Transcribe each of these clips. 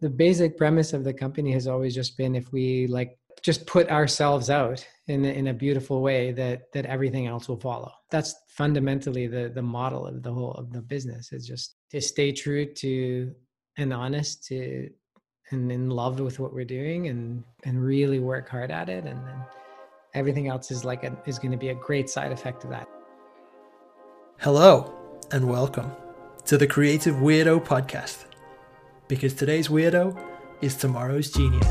the basic premise of the company has always just been if we like just put ourselves out in in a beautiful way that that everything else will follow. That's fundamentally the the model of the whole of the business. Is just to stay true to and honest to and in love with what we're doing and and really work hard at it. And then everything else is like a, is going to be a great side effect of that. Hello and welcome to the creative weirdo podcast because today's weirdo is tomorrow's genius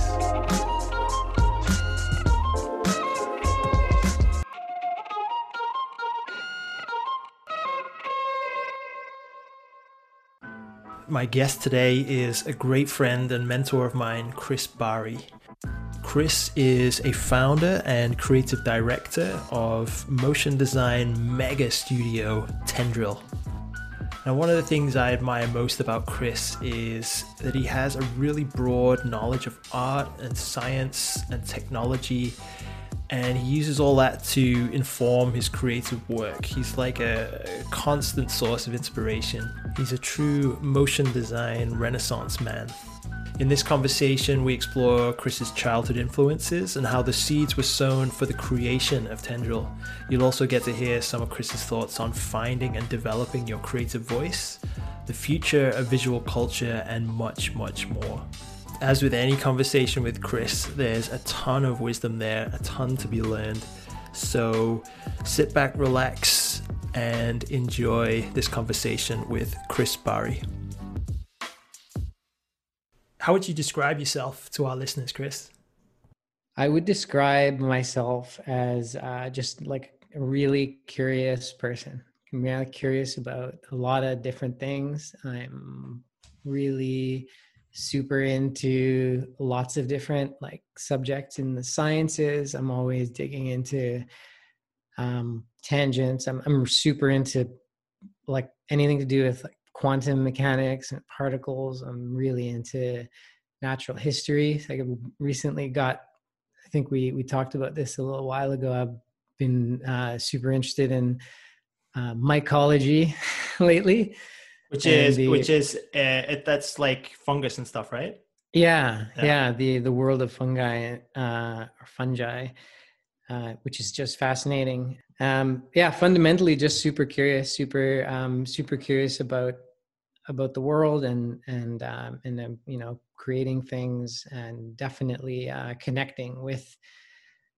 My guest today is a great friend and mentor of mine, Chris Bahry. Chris is a founder and creative director of motion design mega studio Tendril. Now, one of the things I admire most about Chris is that he has a really broad knowledge of art and science and technology and he uses all that to inform his creative work. He's like a constant source of inspiration. He's a true motion design renaissance man. In this conversation, we explore Chris's childhood influences and how the seeds were sown for the creation of Tendril. You'll also get to hear some of Chris's thoughts on finding and developing your creative voice, the future of visual culture, and much, much more as with any conversation with Chris, there's a ton of wisdom there, a ton to be learned. So sit back, relax, and enjoy this conversation with Chris Bahry. How would you describe yourself to our listeners, Chris? I would describe myself as uh, just like a really curious person. I'm really curious about a lot of different things. I'm really super into lots of different like subjects in the sciences. I'm always digging into um, tangents. I'm, I'm super into like anything to do with like quantum mechanics and particles. I'm really into natural history. Like I recently got, I think we we talked about this a little while ago. I've been uh, super interested in uh, mycology lately which is the, which is uh, it, that's like fungus and stuff, right? Yeah, yeah, yeah, the the world of fungi uh, or fungi, uh, which is just fascinating. Um, yeah, fundamentally, just super curious, super um, super curious about about the world and and um, and you know creating things and definitely uh, connecting with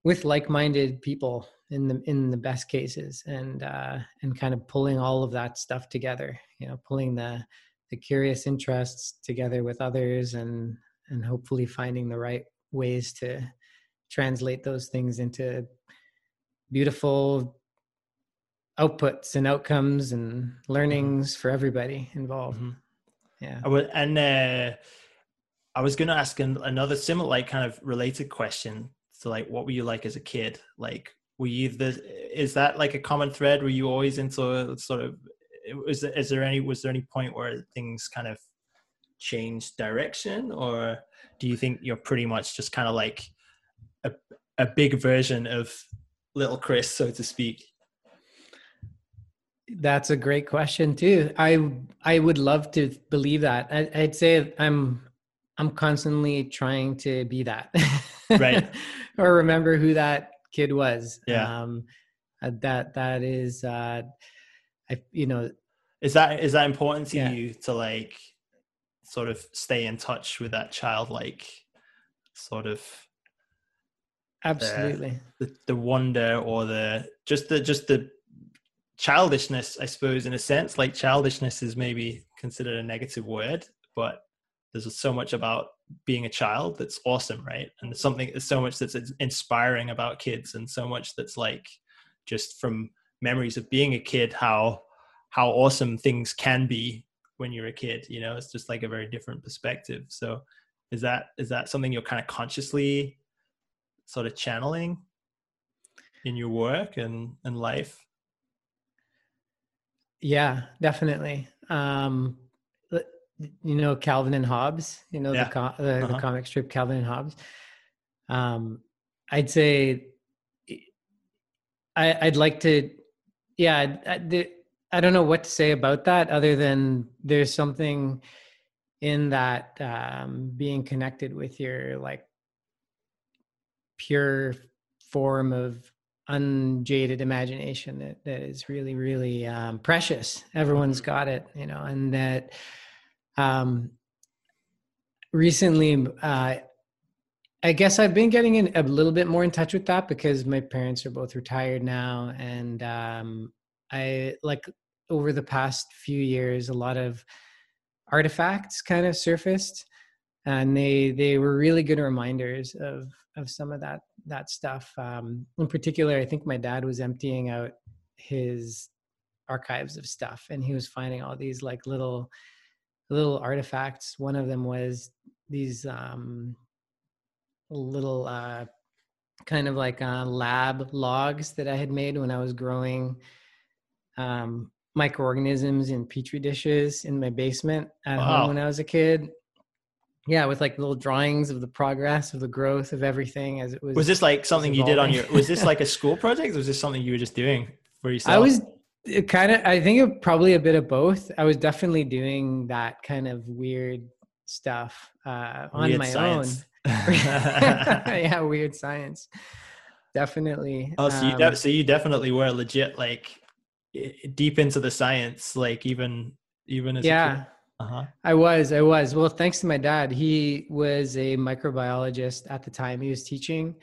with like-minded people in the in the best cases and uh and kind of pulling all of that stuff together you know pulling the the curious interests together with others and and hopefully finding the right ways to translate those things into beautiful outputs and outcomes and mm-hmm. learnings for everybody involved. Mm-hmm. yeah. I would, and uh i was going to ask another similar like kind of related question so like what were you like as a kid? Like were you the is that like a common thread? Were you always into sort of is there, is there any was there any point where things kind of changed direction? Or do you think you're pretty much just kind of like a, a big version of little chris so to speak that's a great question too i i would love to believe that I, i'd say i'm i'm constantly trying to be that right or remember who that kid was. Yeah. Um, uh, that that is, uh, I you know, is that is that important to yeah. you to like sort of stay in touch with that childlike sort of absolutely the, the, the wonder or the just the just the childishness i suppose in a sense. Like childishness is maybe considered a negative word but there's so much about being a child that's awesome right? And there's something there's so much that's inspiring about kids and so much that's like just from memories of being a kid how how awesome things can be when you're a kid you know? It's just like a very different perspective. So is that is that something you're kind of consciously sort of channeling in your work and and life yeah definitely um you know Calvin and Hobbes, you know yeah. the, com- the, uh-huh. the, comic strip Calvin and Hobbes. Um, I'd say I, would like to, yeah. I, I, I don't know what to say about that other than there's something in that um, being connected with your like pure form of unjaded imagination that, that is really really um, precious. Everyone's got it you know and that um, recently uh, i guess i've been getting in a little bit more in touch with that because my parents are both retired now and um, i like over the past few years a lot of artifacts kind of surfaced and they they were really good reminders of of some of that that stuff um in particular i think my dad was emptying out his archives of stuff and he was finding all these like little little artifacts one of them was these um little uh kind of like uh lab logs that i had made when i was growing um microorganisms in petri dishes in my basement at wow. home when I was a kid. Yeah, with like little drawings of the progress of the growth of everything as it was. Was this like something you did on your? Was this like a school project? or Was this something you were just doing for yourself? I was kind of. I think it, probably a bit of both. I was definitely doing that kind of weird stuff uh, on weird my science. own. yeah, weird science. Definitely. Oh, so you de- um, so you definitely were legit like deep into the science like even even as a kid. yeah uh-huh. I was, I was. Well, thanks to my dad. He was a microbiologist at the time. He was teaching,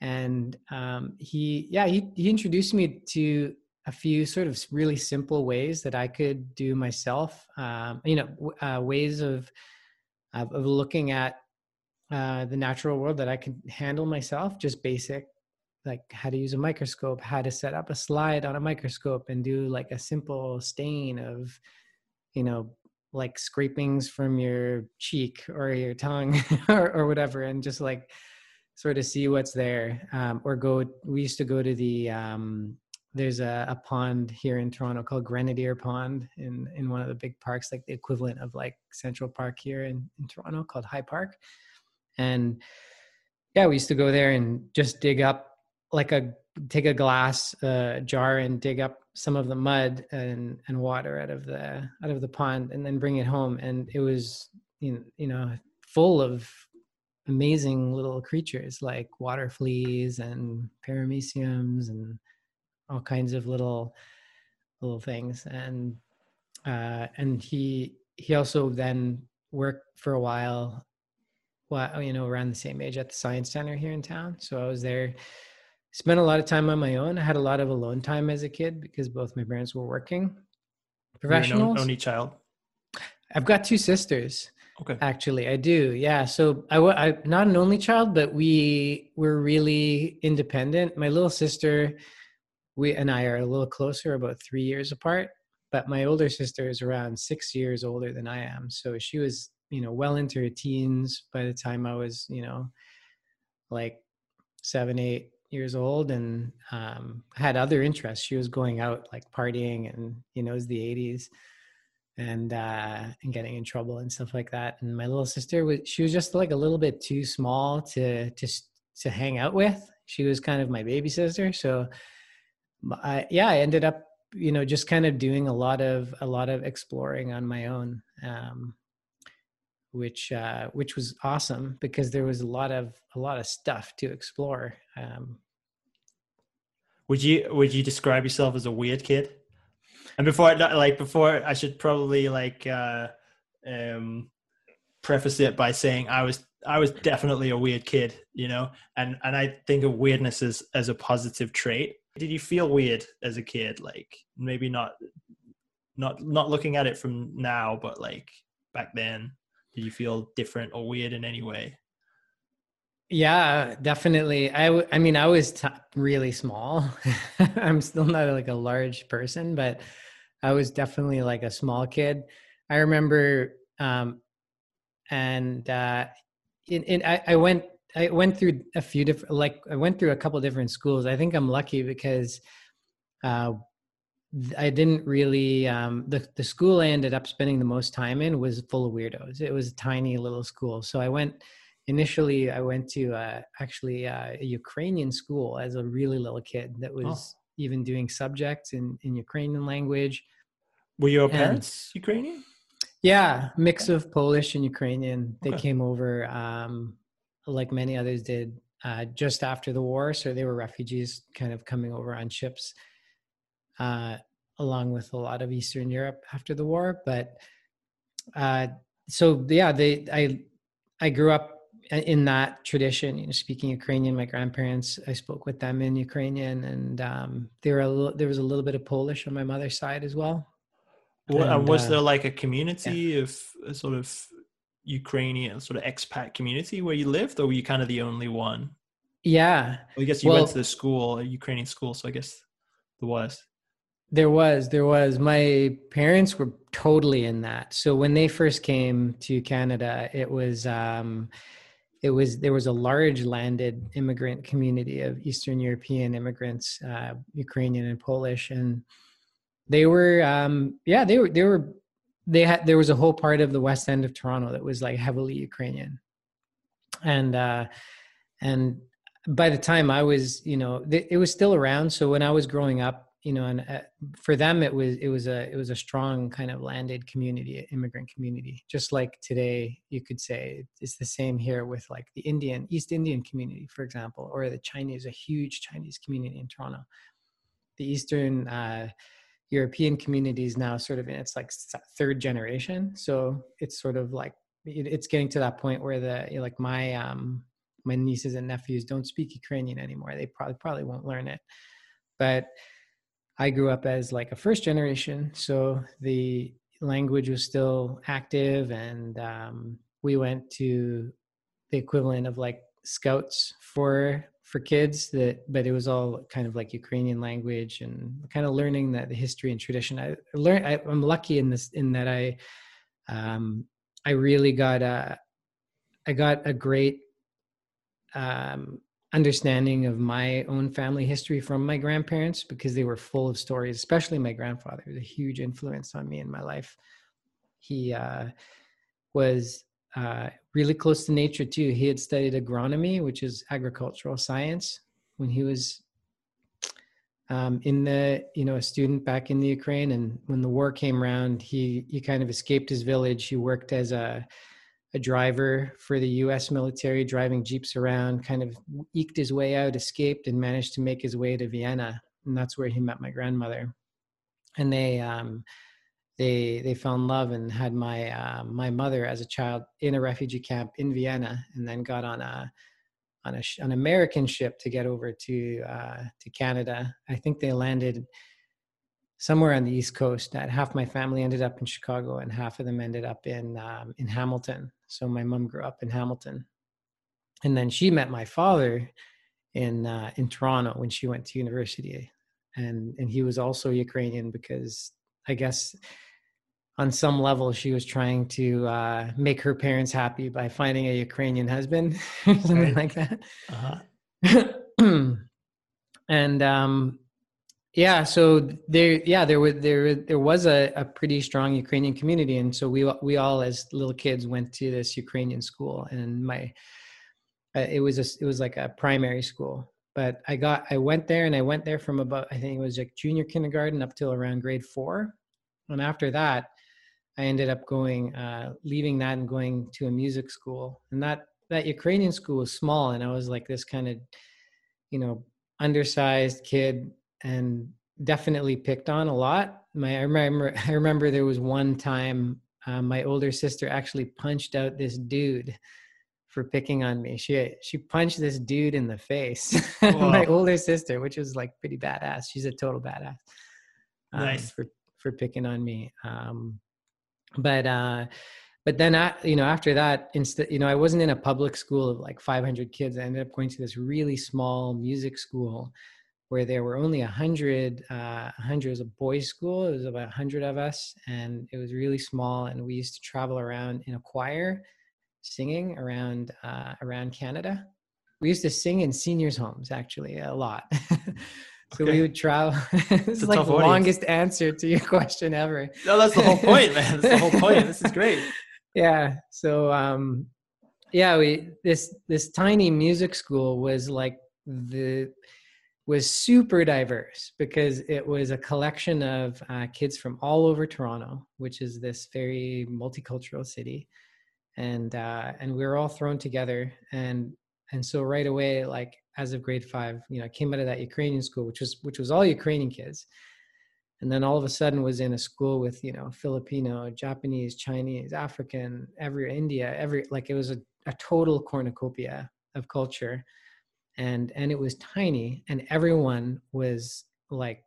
and um, he, yeah, he he introduced me to a few sort of really simple ways that I could do myself. Um, you know, uh, ways of of looking at uh, the natural world that I could handle myself, just basic like how to use a microscope, how to set up a slide on a microscope and do like a simple stain of, you know, like scrapings from your cheek or your tongue or, or whatever, and just like sort of see what's there. Um, or go, we used to go to the, um, there's a, a pond here in Toronto called Grenadier Pond in, in one of the big parks, like the equivalent of like Central Park here in, in Toronto called High Park. And yeah, we used to go there and just dig up like a take a glass uh, jar and dig up some of the mud and and water out of the out of the pond and then bring it home. And it was you know, full of amazing little creatures like water fleas and parameciums and all kinds of little little things. And uh and he he also then worked for a while well you know around the same age at the science center here in town. So i was there spent a lot of time on my own. I had a lot of alone time as a kid because both my parents were working professionals. only child. I've got two sisters. Okay. Actually, I do. Yeah. So I, I not an only child, but we were really independent. My little sister, we and I are a little closer, about three years apart. But my older sister is around six years older than I am. So she was, you know, well into her teens by the time I was, you know, like seven, eight, years old and um, had other interests. She was going out like partying and you know it was the 80s and uh, and getting in trouble and stuff like that. And my little sister was she was just like a little bit too small to to to hang out with. She was kind of my baby sister, so I, yeah, I ended up you know just kind of doing a lot of a lot of exploring on my own. Um, which uh, which was awesome because there was a lot of a lot of stuff to explore. Um, would you would you describe yourself as a weird kid? And before like before, I should probably like uh, um, preface it by saying I was I was definitely a weird kid, you know, and and I think of weirdness as as a positive trait. Did you feel weird as a kid? Like maybe not not not looking at it from now, but like back then did you feel different or weird in any way? Yeah definitely. I w- i mean i was t- really small. I'm still not like a large person but i was definitely like a small kid. I remember um and uh in, in I, I went i went through a few different like i went through a couple different schools. I think i'm lucky because uh I didn't really um, the the school I ended up spending the most time in was full of weirdos. It was a tiny little school, so I went initially. I went to uh, actually uh, a Ukrainian school as a really little kid that was oh. even doing subjects in in Ukrainian language. Were your parents and, Ukrainian? Yeah, mix of Polish and Ukrainian. They okay. came over, um, like many others did, uh, just after the war. So they were refugees, kind of coming over on ships, uh, along with a lot of Eastern Europe after the war. But uh, so yeah, they I I grew up in that tradition. You know, speaking Ukrainian. My grandparents, I spoke with them in Ukrainian, and um, there were a little, there was a little bit of Polish on my mother's side as well. Well, and, was uh, there like a community yeah. of a sort of Ukrainian sort of expat community where you lived, or were you kind of the only one? Yeah. Well, I guess you well, went to the school, a Ukrainian school, so I guess there was. There was, there was. My parents were totally in that. So when they first came to Canada, it was um, it was there was a large landed immigrant community of Eastern European immigrants, uh, Ukrainian and Polish, and they were um, yeah they were they were they had there was a whole part of the west end of Toronto that was like heavily Ukrainian, and uh, and by the time I was you know it was still around. So when I was growing up, you know, and uh, for them it was it was a it was a strong kind of landed community, immigrant community. Just like today, you could say it's the same here with like the Indian East Indian community, for example, or the Chinese, a huge Chinese community in Toronto. The Eastern uh, European community is now sort of in its like third generation. So it's sort of like it's getting to that point where the you know, like my um my nieces and nephews don't speak Ukrainian anymore. They probably probably won't learn it. But I grew up as like a first generation, so the language was still active, and um, we went to the equivalent of like scouts for for kids that but it was all kind of like ukrainian language and kind of learning that the history and tradition. I learned I, am lucky in this in that i um i really got a i got a great um understanding of my own family history from my grandparents because they were full of stories especially my grandfather was a huge influence on me in my life he uh was uh, really close to nature too. He had studied agronomy, which is agricultural science, when he was um, in the you know a student back in the Ukraine. And when the war came around, he he kind of escaped his village. He worked as a a driver for the U.S. military, driving jeeps around. Kind of eked his way out, escaped, and managed to make his way to Vienna. And that's where he met my grandmother. And they um, they they fell in love and had my uh, my mother as a child in a refugee camp in Vienna, and then got on a on a an American ship to get over to uh, to Canada. I think they landed somewhere on the East Coast. That half my family ended up in Chicago, and half of them ended up in um, in Hamilton. So my mom grew up in Hamilton, and then she met my father in uh, in Toronto when she went to university, and and he was also Ukrainian because I guess on some level she was trying to uh, make her parents happy by finding a Ukrainian husband, something like that. Uh-huh. and um, yeah, so there, yeah, there was there there was a, a pretty strong Ukrainian community, and so we we all as little kids went to this Ukrainian school, and my uh, it was a, it was like a primary school. But I got I went there, and I went there from about I think it was like junior kindergarten up till around grade four, and after that I ended up going, uh, leaving that and going to a music school. And that that Ukrainian school was small, and I was like this kind of, you know, undersized kid, and definitely picked on a lot. My I remember I remember there was one time uh, my older sister actually punched out this dude for picking on me. She she punched this dude in the face. my older sister, which was like pretty badass. She's a total badass. Um, nice for for picking on me. Um, but uh but then I, you know after that instead you know i wasn't in a public school of like 500 kids i ended up going to this really small music school where there were only 100 uh 100 was a boys school it was about 100 of us and it was really small and we used to travel around in a choir singing around uh around canada we used to sing in seniors homes actually a lot So okay. we would travel. this is like the audience. longest answer to your question ever. No, that's the whole point, man. That's the whole point. This is great. Yeah. So um yeah, we this this tiny music school was like the was super diverse because it was a collection of uh, kids from all over Toronto, which is this very multicultural city, and uh, and we were all thrown together, and and so right away, like as of grade five, you know, I came out of that Ukrainian school, which was which was all Ukrainian kids, and then all of a sudden was in a school with you know Filipino, Japanese, Chinese, African, every India, every like it was a, a total cornucopia of culture and and it was tiny and everyone was like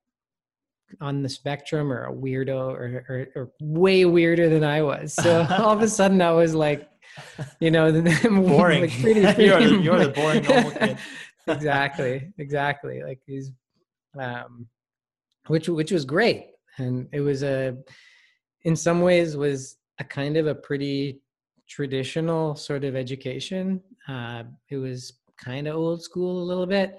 on the spectrum or a weirdo or, or, or way weirder than I was. So all of a sudden I was like, you know, boring. Like pretty, pretty you're, the, you're the boring normal kid. exactly, exactly. Like these, um, which which was great, and it was a, in some ways, was a kind of a pretty traditional sort of education. Uh, it was kind of old school a little bit.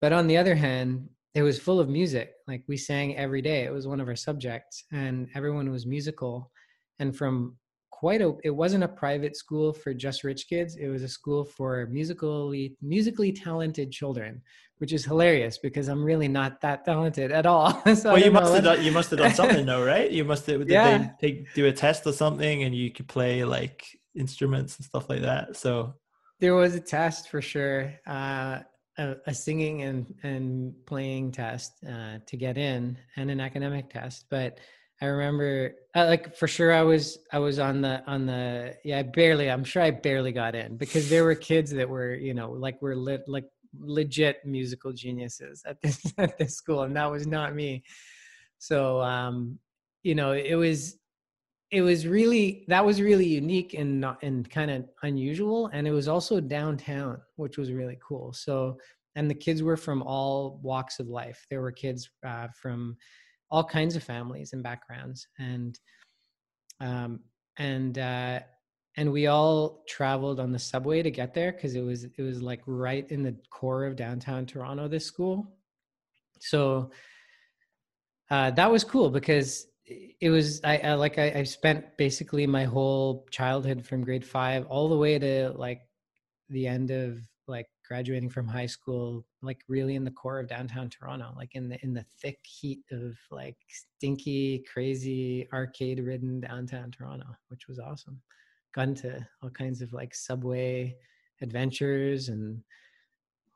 But on the other hand, it was full of music. Like we sang every day. It was one of our subjects, and everyone was musical. And from quite a, it wasn't a private school for just rich kids. It was a school for musically musically talented children, which is hilarious because I'm really not that talented at all. so well, you must have done, you must have done something though, right? You must have did yeah. they take, do a test or something, and you could play like instruments and stuff like that. So there was a test for sure, uh, a, a, singing and and playing test uh, to get in, and an academic test. But I remember, uh, like for sure, I was I was on the on the yeah, I barely. I'm sure I barely got in because there were kids that were you know like were lit like legit musical geniuses at this at this school, and that was not me. So um, you know, it was it was really that was really unique and not and kind of unusual and it was also downtown which was really cool. So and the kids were from all walks of life. There were kids uh, from all kinds of families and backgrounds and um and uh and we all traveled on the subway to get there because it was it was like right in the core of downtown toronto this school. So uh, that was cool because it was I, I like I, I, spent basically my whole childhood from grade five all the way to like the end of like graduating from high school like really in the core of downtown toronto like in the in the thick heat of like stinky crazy arcade ridden downtown toronto which was awesome. Got into all kinds of like subway adventures and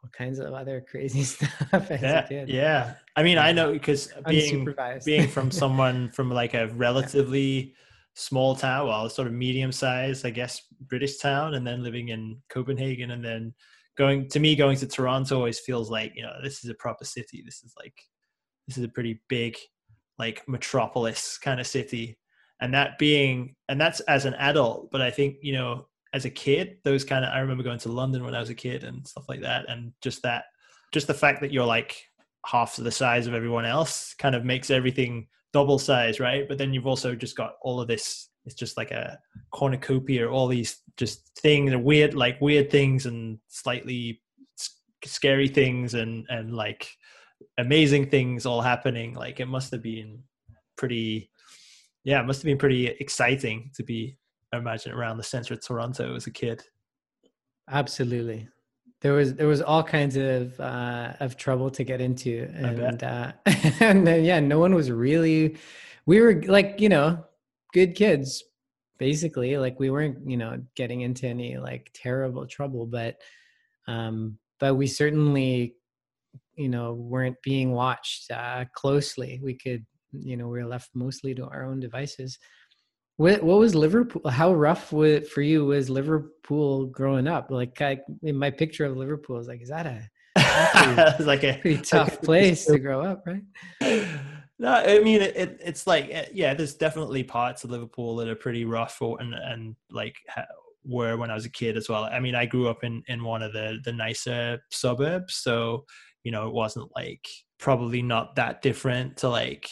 all kinds of other crazy stuff yeah, Yeah. I mean, I know because being being from someone from like a relatively yeah. small town, well, sort of medium size, I guess, British town, and then living in Copenhagen, and then going to me going to Toronto always feels like you know this is a proper city. This is like this is a pretty big like metropolis kind of city and that being and that's as an adult but i think you know as a kid those kind of i remember going to london when i was a kid and stuff like that. And just that just the fact that you're like half the size of everyone else kind of makes everything double size right? But then you've also just got all of this it's just like a cornucopia all these just things and weird like weird things and slightly scary things and and like amazing things all happening. Like it must have been pretty yeah it must have been pretty exciting to be I imagine around the center of Toronto as a kid. Absolutely. There was there was all kinds of uh, of trouble to get into, and uh, and then, yeah, no one was really. We were like you know, good kids, basically. Like we weren't you know getting into any like terrible trouble, but um, but we certainly you know weren't being watched uh, closely. We could you know we were left mostly to our own devices. What what was Liverpool? How rough was for you was Liverpool growing up? Like I, in my picture of Liverpool, is like, is that a pretty, like a pretty tough like place to grow up, right? No, I mean it, it, It's like eh, yeah, there's definitely parts of Liverpool that are pretty rough, or, and and like were when I was a kid as well. I mean, I grew up in in one of the the nicer suburbs, so you know it wasn't like probably not that different to like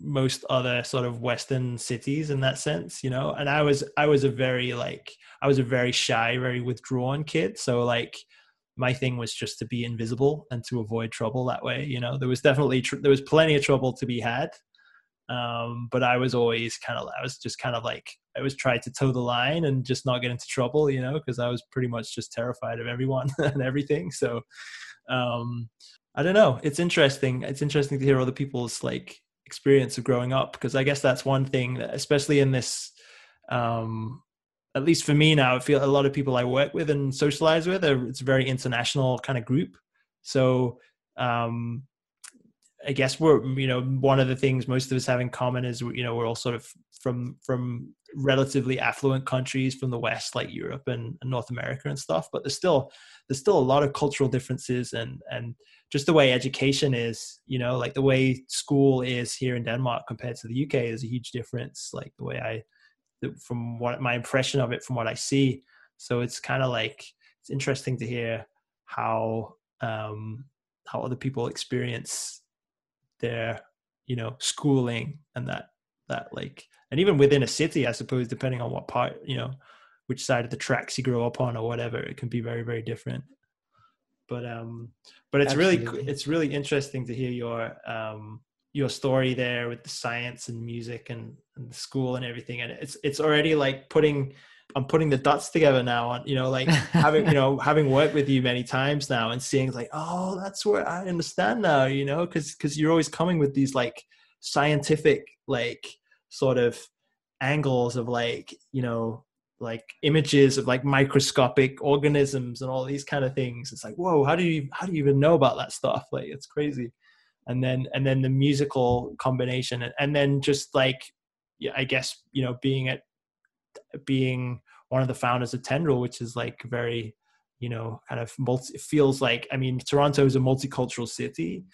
most other sort of western cities in that sense you know? And i was i was a very like i was a very shy very withdrawn kid. So like my thing was just to be invisible and to avoid trouble that way you know? There was definitely tr- there was plenty of trouble to be had. Um, but i was always kind of i was just kind of like i was trying to toe the line and just not get into trouble you know? Because i was pretty much just terrified of everyone and everything. So um, I don't know. It's interesting. It's interesting to hear other people's like experience of growing up because I guess that's one thing that, especially in this, um, at least for me now, I feel a lot of people I work with and socialize with are it's a very international kind of group. So um, I guess we're you know one of the things most of us have in common is you know we're all sort of from from relatively affluent countries from the West like Europe and, and North America and stuff, but there's still there's still a lot of cultural differences and and just the way education is you know like the way school is here in Denmark compared to the UK is a huge difference like the way I from what my impression of it from what I see. So it's kind of like it's interesting to hear how um how other people experience their you know schooling and that that like and even within a city i suppose depending on what part you know which side of the tracks you grow up on or whatever it can be very very different but um but it's Absolutely. really it's really interesting to hear your um your story there with the science and music and, and the school and everything and it's it's already like putting I'm putting the dots together now on you know like having you know having worked with you many times now and seeing like oh that's where I understand now you know because because you're always coming with these like scientific like sort of angles of like you know like images of like microscopic organisms and all these kind of things. It's like whoa how do you how do you even know about that stuff? Like it's crazy. And then and then the musical combination and, then just like I guess you know being at being one of the founders of Tendril, which is like very, you know, kind of multi. It feels like I mean, Toronto is a multicultural city,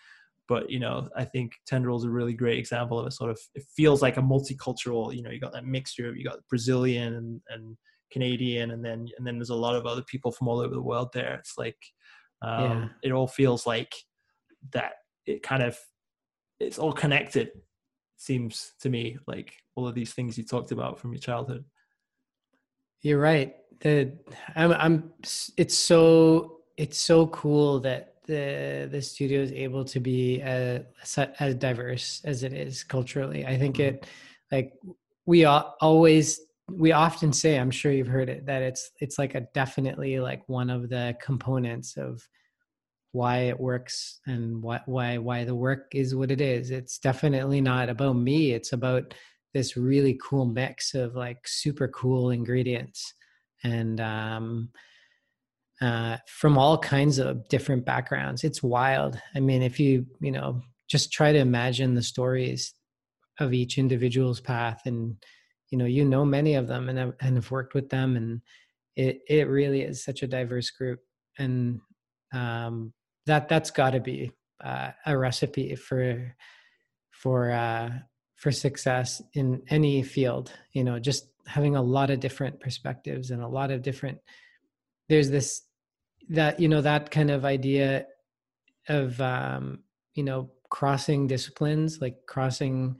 but you know, I think Tendril is a really great example of a sort of. It feels like a multicultural. You know, you got that mixture of you got Brazilian and and Canadian, and then and then there's a lot of other people from all over the world there. It's like um, yeah. it all feels like that. It kind of it's all connected. Seems to me like all of these things you talked about from your childhood. You're right. The I'm I'm it's so it's so cool that the the studio is able to be as as diverse as it is culturally. I think mm-hmm. it like we always we often say i'm sure you've heard it that it's it's like a definitely like one of the components of why it works and why why why the work is what it is it's definitely not about me it's about this really cool mix of like super cool ingredients and um, uh, from all kinds of different backgrounds. It's wild. I mean, if you you know just try to imagine the stories of each individual's path, and you know you know many of them and have, and have worked with them, and it it really is such a diverse group, and um, that that's got to be uh, a recipe for for uh, for success in any field you know just having a lot of different perspectives and a lot of different there's this that you know that kind of idea of um you know crossing disciplines like crossing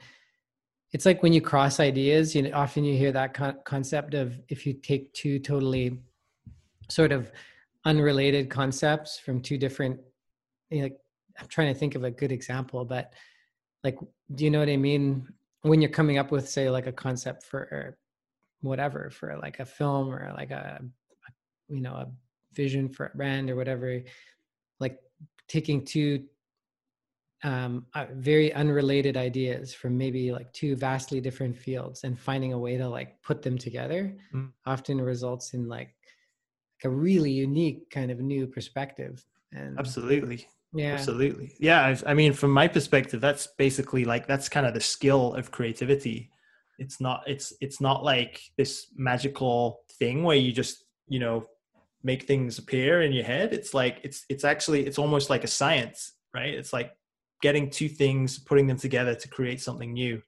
it's like when you cross ideas you know often you hear that con- concept of if you take two totally sort of unrelated concepts from two different you know, like i'm trying to think of a good example but like do you know what i mean? When you're coming up with say like a concept for whatever for like a film or like a you know a vision for a brand or whatever like taking two um, uh, very unrelated ideas from maybe like two vastly different fields and finding a way to like put them together mm. often results in like, like a really unique kind of new perspective and absolutely. Yeah. Absolutely. Yeah I've, i mean from my perspective that's basically like that's kind of the skill of creativity. It's not it's it's not like this magical thing where you just you know make things appear in your head it's like it's it's actually it's almost like a science right? It's like getting two things putting them together to create something new.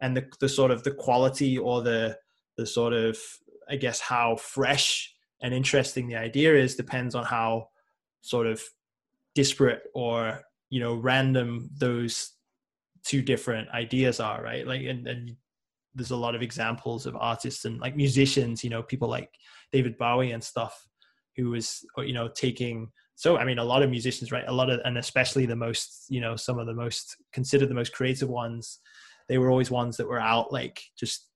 And the the sort of the quality or the the sort of i guess how fresh and interesting the idea is depends on how sort of disparate or you know random those two different ideas are right? Like and, and there's a lot of examples of artists and like musicians you know people like david bowie and stuff who was you know taking so i mean a lot of musicians right a lot of and especially the most you know some of the most considered the most creative ones they were always ones that were out like just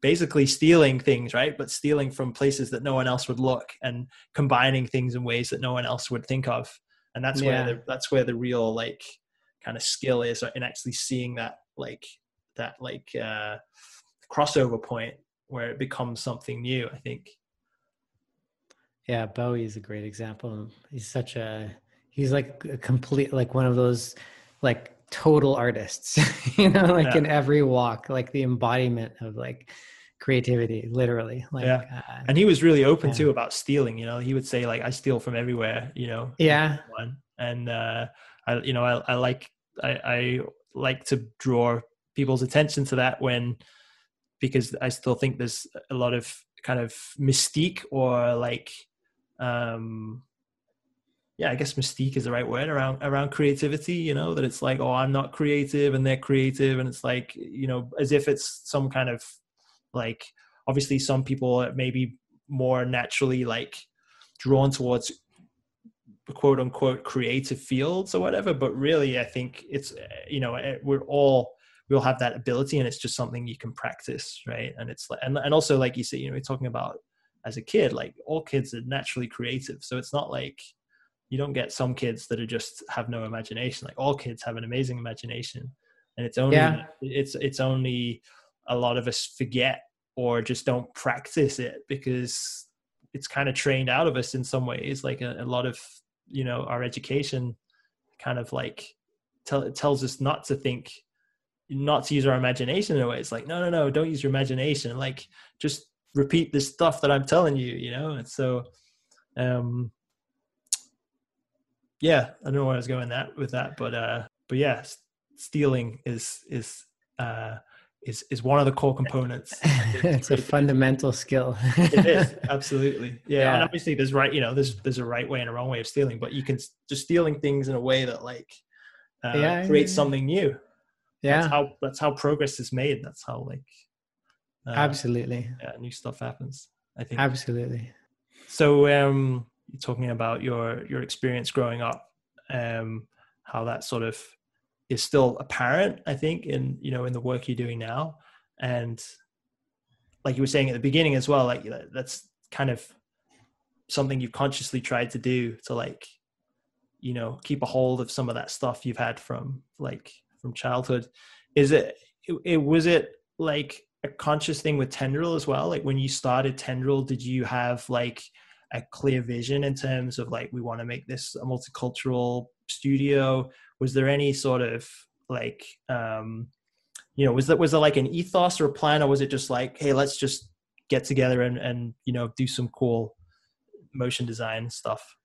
basically stealing things right but stealing from places that no one else would look and combining things in ways that no one else would think of and that's yeah. where the, that's where the real like kind of skill is in actually seeing that like that like uh crossover point where it becomes something new i think yeah bowie is a great example. He's such a he's like a complete like one of those like total artists you know like yeah. in every walk like the embodiment of like creativity literally like yeah. uh, and he was really open yeah. too about stealing you know? He would say like i steal from everywhere you know? Yeah. And uh i you know i, I like I, I like to draw people's attention to that when because i still think there's a lot of kind of mystique or like um yeah, I guess mystique is the right word around around creativity. You know that it's like, oh, I'm not creative and they're creative, and it's like, you know, as if it's some kind of like. Obviously, some people may be more naturally like drawn towards quote unquote creative fields or whatever, but really, I think it's you know eh, we're all we all have that ability, and it's just something you can practice, right? And it's like, and and also like you said, you know, we're talking about as a kid, like all kids are naturally creative, so it's not like you don't get some kids that are just have no imagination. Like all kids have an amazing imagination. And it's only yeah. it's it's only a lot of us forget or just don't practice it because it's kind of trained out of us in some ways. Like a, a lot of you know our education kind of like tell, tells us not to think not to use our imagination in a way. It's like no no no don't use your imagination. Like just repeat this stuff that i'm telling you you know and so um yeah, I don't know where I was going that with that, but uh, but yeah, stealing is is uh, is is one of the core components. it's a fundamental skill. it is absolutely yeah. yeah. And obviously, there's right, you know, there's there's a right way and a wrong way of stealing, but you can just stealing things in a way that like uh, yeah, creates yeah. something new. Yeah, that's how that's how progress is made. That's how like uh, absolutely yeah, new stuff happens. I think absolutely. So um you're talking about your your experience growing up, um, how that sort of is still apparent, I think, in you know in the work you're doing now, and like you were saying at the beginning as well, like that's kind of something you've consciously tried to do to like you know keep a hold of some of that stuff you've had from like from childhood is it, it, it was it like a conscious thing with tendril as well? Like when you started tendril did you have like a clear vision in terms of like we want to make this a multicultural studio? Was there any sort of like um you know was that was there like an ethos or a plan or was it just like hey let's just get together and and you know do some cool motion design stuff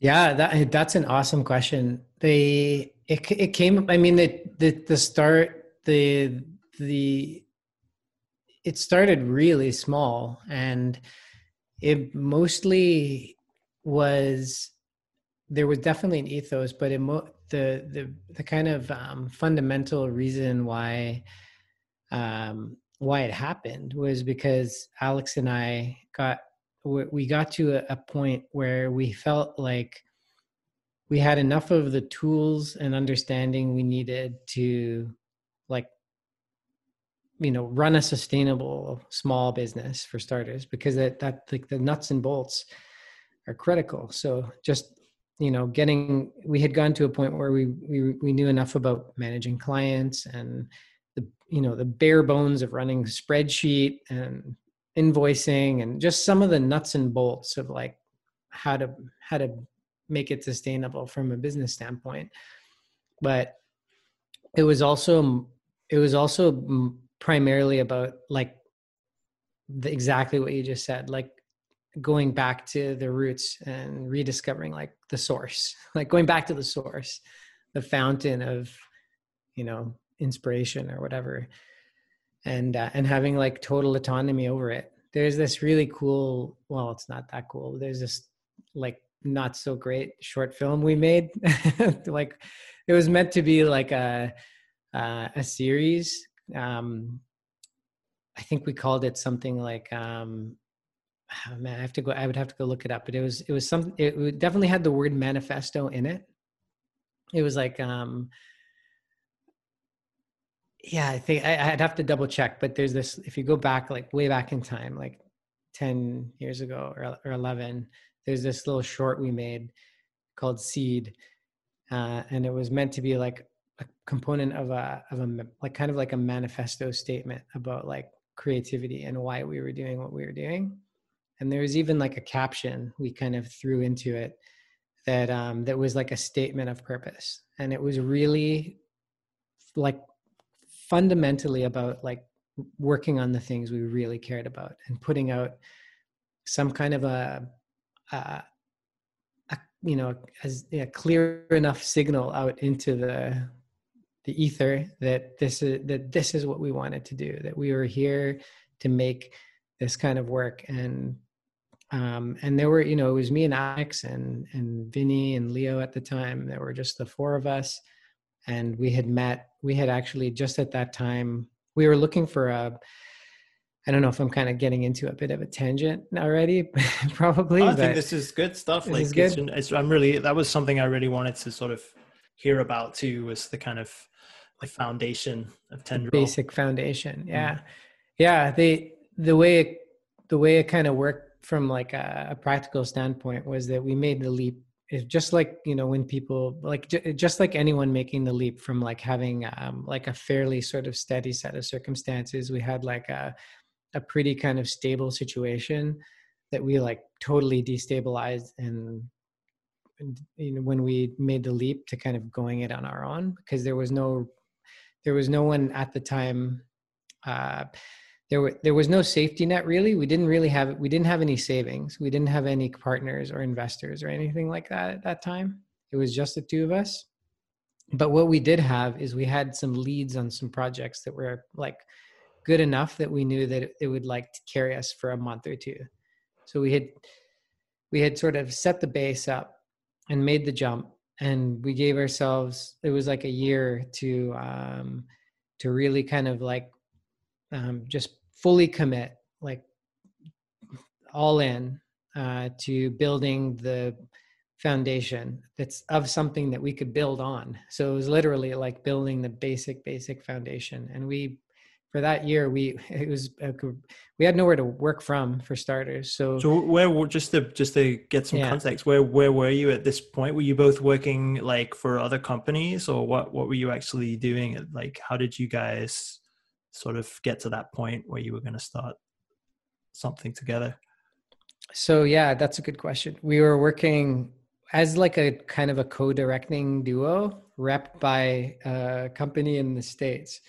yeah that that's an awesome question. They it, it came i mean the, the the start the the it started really small and it mostly was there was definitely an ethos, but it mo- the the the kind of um, fundamental reason why um, why it happened was because Alex and I got we got to a, a point where we felt like we had enough of the tools and understanding we needed to you know run a sustainable small business for starters because that that like the nuts and bolts are critical. So just you know getting we had gone to a point where we we we knew enough about managing clients and the you know the bare bones of running spreadsheet and invoicing and just some of the nuts and bolts of like how to how to make it sustainable from a business standpoint. But it was also it was also primarily about like the, exactly what you just said like going back to the roots and rediscovering like the source like going back to the source the fountain of you know inspiration or whatever and uh, and having like total autonomy over it. There's this really cool well it's not that cool there's this like not so great short film we made. Like it was meant to be like a uh, a series um, I think we called it something like um, oh man, I have to go. I would have to go look it up, but it was it was some. It definitely had the word manifesto in it. It was like um, yeah, I think I, would have to double check, but there's this. If you go back, like way back in time, like ten years ago or, or eleven, there's this little short we made called Seed, uh, and it was meant to be like a component of a of a like kind of like a manifesto statement about like creativity and why we were doing what we were doing. And there was even like a caption we kind of threw into it that um, that was like a statement of purpose, and it was really like fundamentally about like working on the things we really cared about and putting out some kind of a, a, a you know as a clear enough signal out into the the ether that this is that this is what we wanted to do that we were here to make this kind of work and um, and there were you know it was me and alex and and vinny and leo at the time there were just the four of us and we had met we had actually just at that time we were looking for a I don't know if I'm kind of getting into a bit of a tangent already, probably. I think this is good stuff. Like, it's, good. It's, I'm really that was something I really wanted to sort of hear about too. Was the kind of like foundation of Tendril. Basic foundation, yeah, mm. yeah. They the way it, the way it kind of worked from like a, a practical standpoint was that we made the leap it's just like you know when people like just like anyone making the leap from like having um, like a fairly sort of steady set of circumstances we had like a a pretty kind of stable situation that we like totally destabilized and, and you know when we made the leap to kind of going it on our own because there was no there was no one at the time uh there were there was no safety net really. We didn't really have we didn't have any savings. We didn't have any partners or investors or anything like that at that time. It was just the two of us. But what we did have is we had some leads on some projects that were like good enough that we knew that it would like carry us for a month or two. So we had we had sort of set the base up and made the jump and we gave ourselves it was like a year to um to really kind of like um, just fully commit, like all in uh, to building the foundation that's of something that we could build on. So it was literally like building the basic, basic foundation. And we, for that year, we it was we had nowhere to work from for starters. So so where just to just to get some yeah. context, where where were you at this point? Were you both working like for other companies, or what what were you actually doing? Like, how did you guys sort of get to that point where you were going to start something together? So yeah, that's a good question. We were working as like a kind of a co-directing duo, rep by a company in the states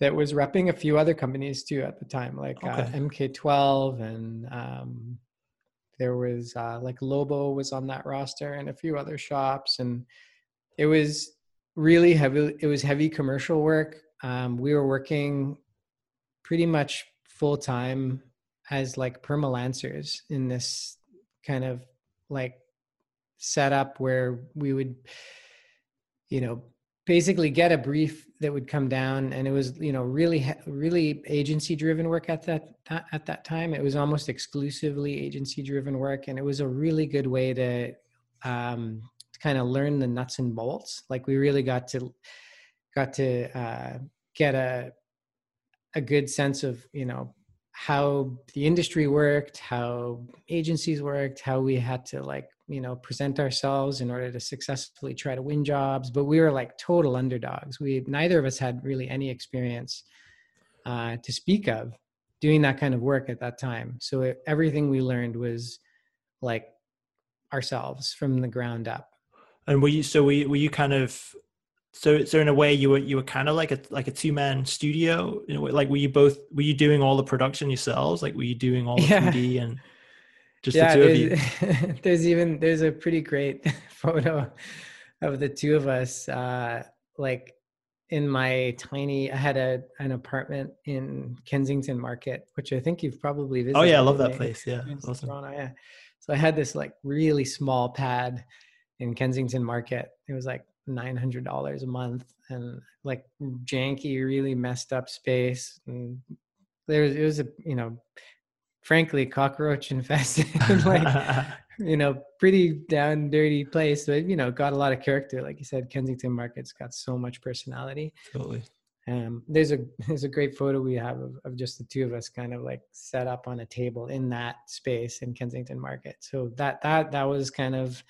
that was repping a few other companies too at the time, like uh, okay. uh, MK12 and um, there was uh, like Lobo was on that roster and a few other shops, and it was really heavy. It was heavy commercial work um, we were working pretty much full time as like permalancers in this kind of like setup where we would you know basically get a brief that would come down and it was you know really really agency driven work at that at that time. It was almost exclusively agency driven work and it was a really good way to um to kind of learn the nuts and bolts. Like we really got to got to uh, get a a good sense of you know how the industry worked, how agencies worked, how we had to like you know present ourselves in order to successfully try to win jobs. But we were like total underdogs. We neither of us had really any experience uh, to speak of doing that kind of work at that time. So it, everything we learned was like ourselves from the ground up. And were you so were you, were you kind of so so in a way you were you were kind of like a like a two man studio you know like were you both were you doing all the production yourselves? Like were you doing all the yeah. 3d and just yeah, the two of you? there's even there's a pretty great photo of the two of us uh like in my tiny i had a an apartment in kensington market which i think you've probably visited oh yeah i love that place. Yeah awesome. Toronto, yeah. So i had this like really small pad in kensington market. It was like $900 a month and like janky, really messed up space. And there was, it was a, you know, frankly, cockroach infested, like, you know, pretty down, dirty place, but, you know, got a lot of character. Like you said, Kensington Market's got so much personality. Totally. Um, there's a there's a great photo we have of, of just the two of us kind of like set up on a table in that space in Kensington Market. So that that that was kind of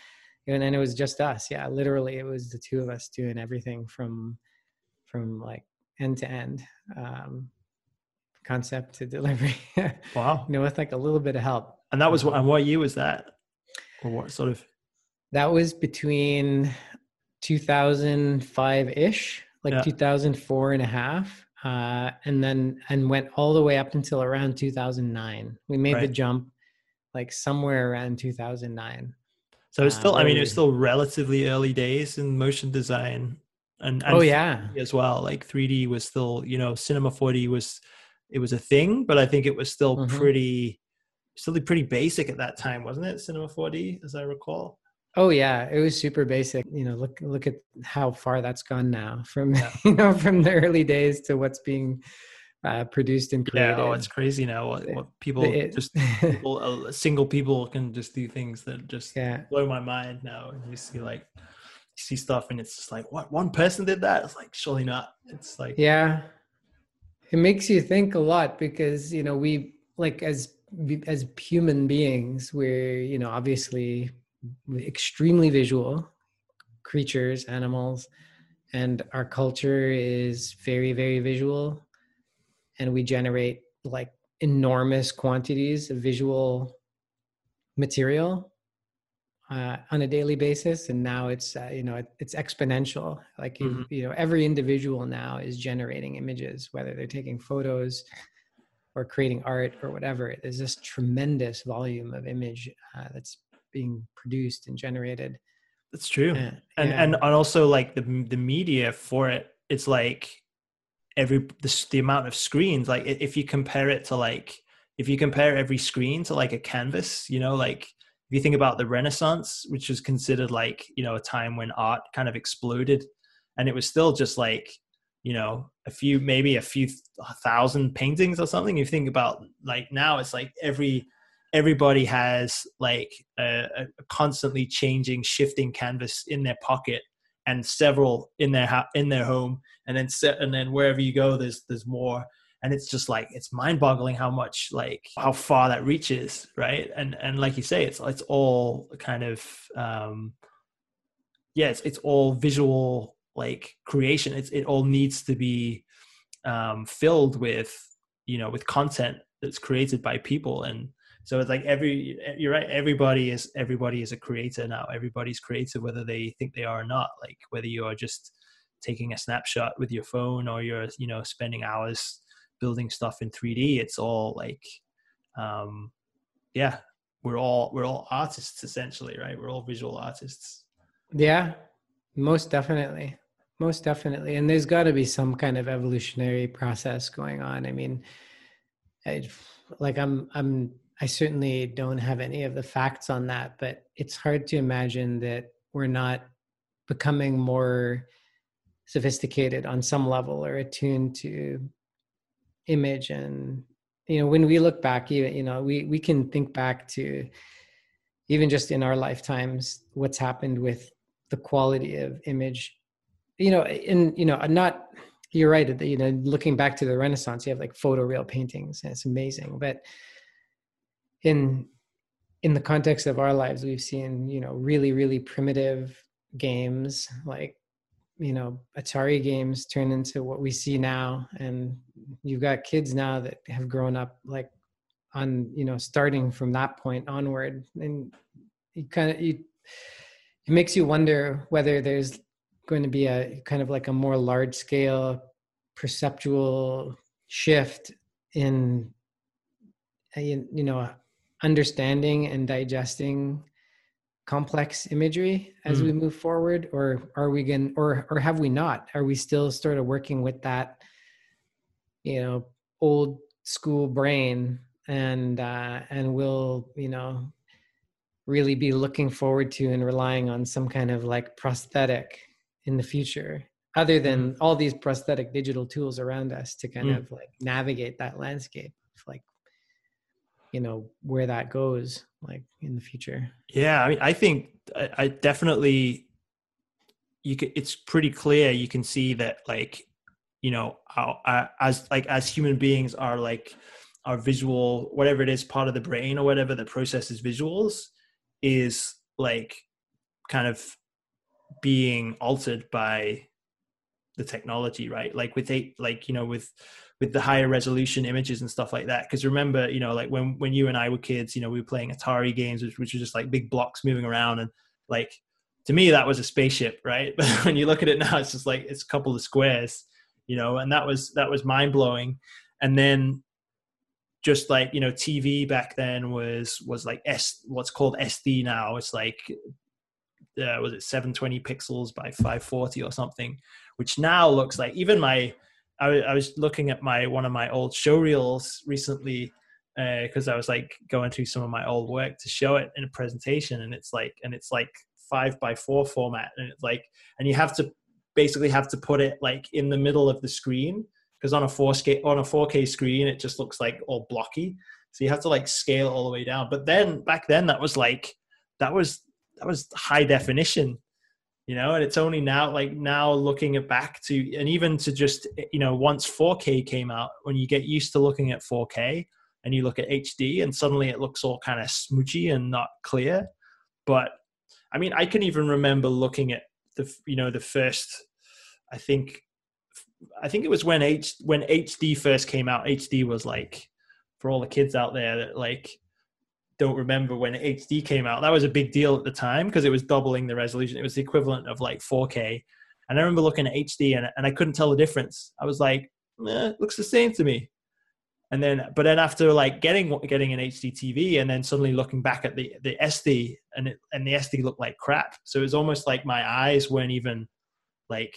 and then it was just us. Yeah literally it was the two of us doing everything from from like end to end um concept to delivery. Wow. You know with like a little bit of help. And that was what and what year was that? Or what sort of that was between 2005 ish like yeah. 2004 and a half uh, and then and went all the way up until around 2009 we made right. the jump like somewhere around 2009 so it's still, uh, I mean, it's still relatively early days in motion design, and, and oh yeah, as well. Like 3D was still, you know, Cinema 4D was, it was a thing, but I think it was still mm-hmm. pretty, still pretty basic at that time, wasn't it? Cinema 4D, as I recall. Oh yeah, it was super basic. You know, look look at how far that's gone now from yeah. you know from the early days to what's being uh, produced and created. Yeah, oh, it's crazy now. What, what people it, just people, uh, single people can just do things that just yeah. blow my mind now. And you see like you see stuff, and it's just like, what one person did that? It's like surely not. It's like yeah, it makes you think a lot because you know we like as as human beings, we're you know obviously extremely visual creatures, animals, and our culture is very very visual and we generate like enormous quantities of visual material uh, on a daily basis. And now it's uh, you know it, it's exponential. Like mm-hmm. you, you know every individual now is generating images whether they're taking photos or creating art or whatever. There's this tremendous volume of image uh, that's being produced and generated. That's true. Uh, and yeah. and also like the the media for it it's like every the, the amount of screens like if you compare it to like if you compare every screen to like a canvas you know like if you think about the renaissance which was considered like you know a time when art kind of exploded and it was still just like you know a few maybe a few thousand paintings or something you think about like now it's like every everybody has like a, a constantly changing shifting canvas in their pocket and several in their ha- in their home and then set and then wherever you go there's there's more. And it's just like it's mind-boggling how much like how far that reaches right? And and like you say it's it's all kind of um yeah it's, it's all visual like creation. It's it all needs to be um filled with you know with content that's created by people. And so it's like every you're right everybody is everybody is a creator now. Everybody's creative, whether they think they are or not. Like whether you are just taking a snapshot with your phone or you're you know spending hours building stuff in 3d it's all like um yeah we're all we're all artists essentially right? We're all visual artists. Yeah most definitely. Most definitely. And there's got to be some kind of evolutionary process going on. I mean I, like i'm i'm i certainly don't have any of the facts on that but it's hard to imagine that we're not becoming more sophisticated on some level or attuned to image and you know when we look back even you know we we can think back to even just in our lifetimes what's happened with the quality of image. You know and you know not you're right you know looking back to the renaissance you have like photoreal paintings and it's amazing but in in the context of our lives we've seen you know really really primitive games like you know atari games turn into what we see now. And you've got kids now that have grown up like on you know starting from that point onward. And you kind of you it makes you wonder whether there's going to be a kind of like a more large scale perceptual shift in you know understanding and digesting complex imagery as mm. we move forward or are we going or or have we not are we still sort of working with that you know old school brain and uh and we'll you know really be looking forward to and relying on some kind of like prosthetic in the future other than mm. all these prosthetic digital tools around us to kind mm. of like navigate that landscape you know where that goes like in the future. Yeah i mean i think i, I definitely you can it's pretty clear you can see that like you know how, as like as human beings are like our visual whatever it is part of the brain or whatever that processes visuals is like kind of being altered by the technology right? Like with eight like you know with with the higher resolution images and stuff like that. Because remember you know like when when you and i were kids you know we were playing atari games which, which were just like big blocks moving around. And like to me that was a spaceship right? But when you look at it now it's just like it's a couple of squares you know and that was that was mind blowing and then just like you know tv back then was was like s what's called sd now. It's like uh, was it 720 pixels by 540 or something which now looks like even my I, I was looking at my one of my old show reels recently because uh, I was like going through some of my old work to show it in a presentation, and it's like and it's like five by four format, and it's like and you have to basically have to put it like in the middle of the screen because on a 4K on a 4K screen it just looks like all blocky. So you have to like scale all the way down. But then back then that was like that was that was high definition you know and it's only now like now looking it back to and even to just you know once 4k came out when you get used to looking at 4k and you look at hd and suddenly it looks all kind of smoochy and not clear. But i mean i can even remember looking at the you know the first i think i think it was when h when hd first came out. Hd was like for all the kids out there that like don't remember when HD came out. That was a big deal at the time because it was doubling the resolution. It was the equivalent of like 4K. And I remember looking at HD and, and I couldn't tell the difference. I was like, eh, looks the same to me. And then, but then after like getting getting an HD TV and then suddenly looking back at the the SD and it, and the SD looked like crap. So it was almost like my eyes weren't even like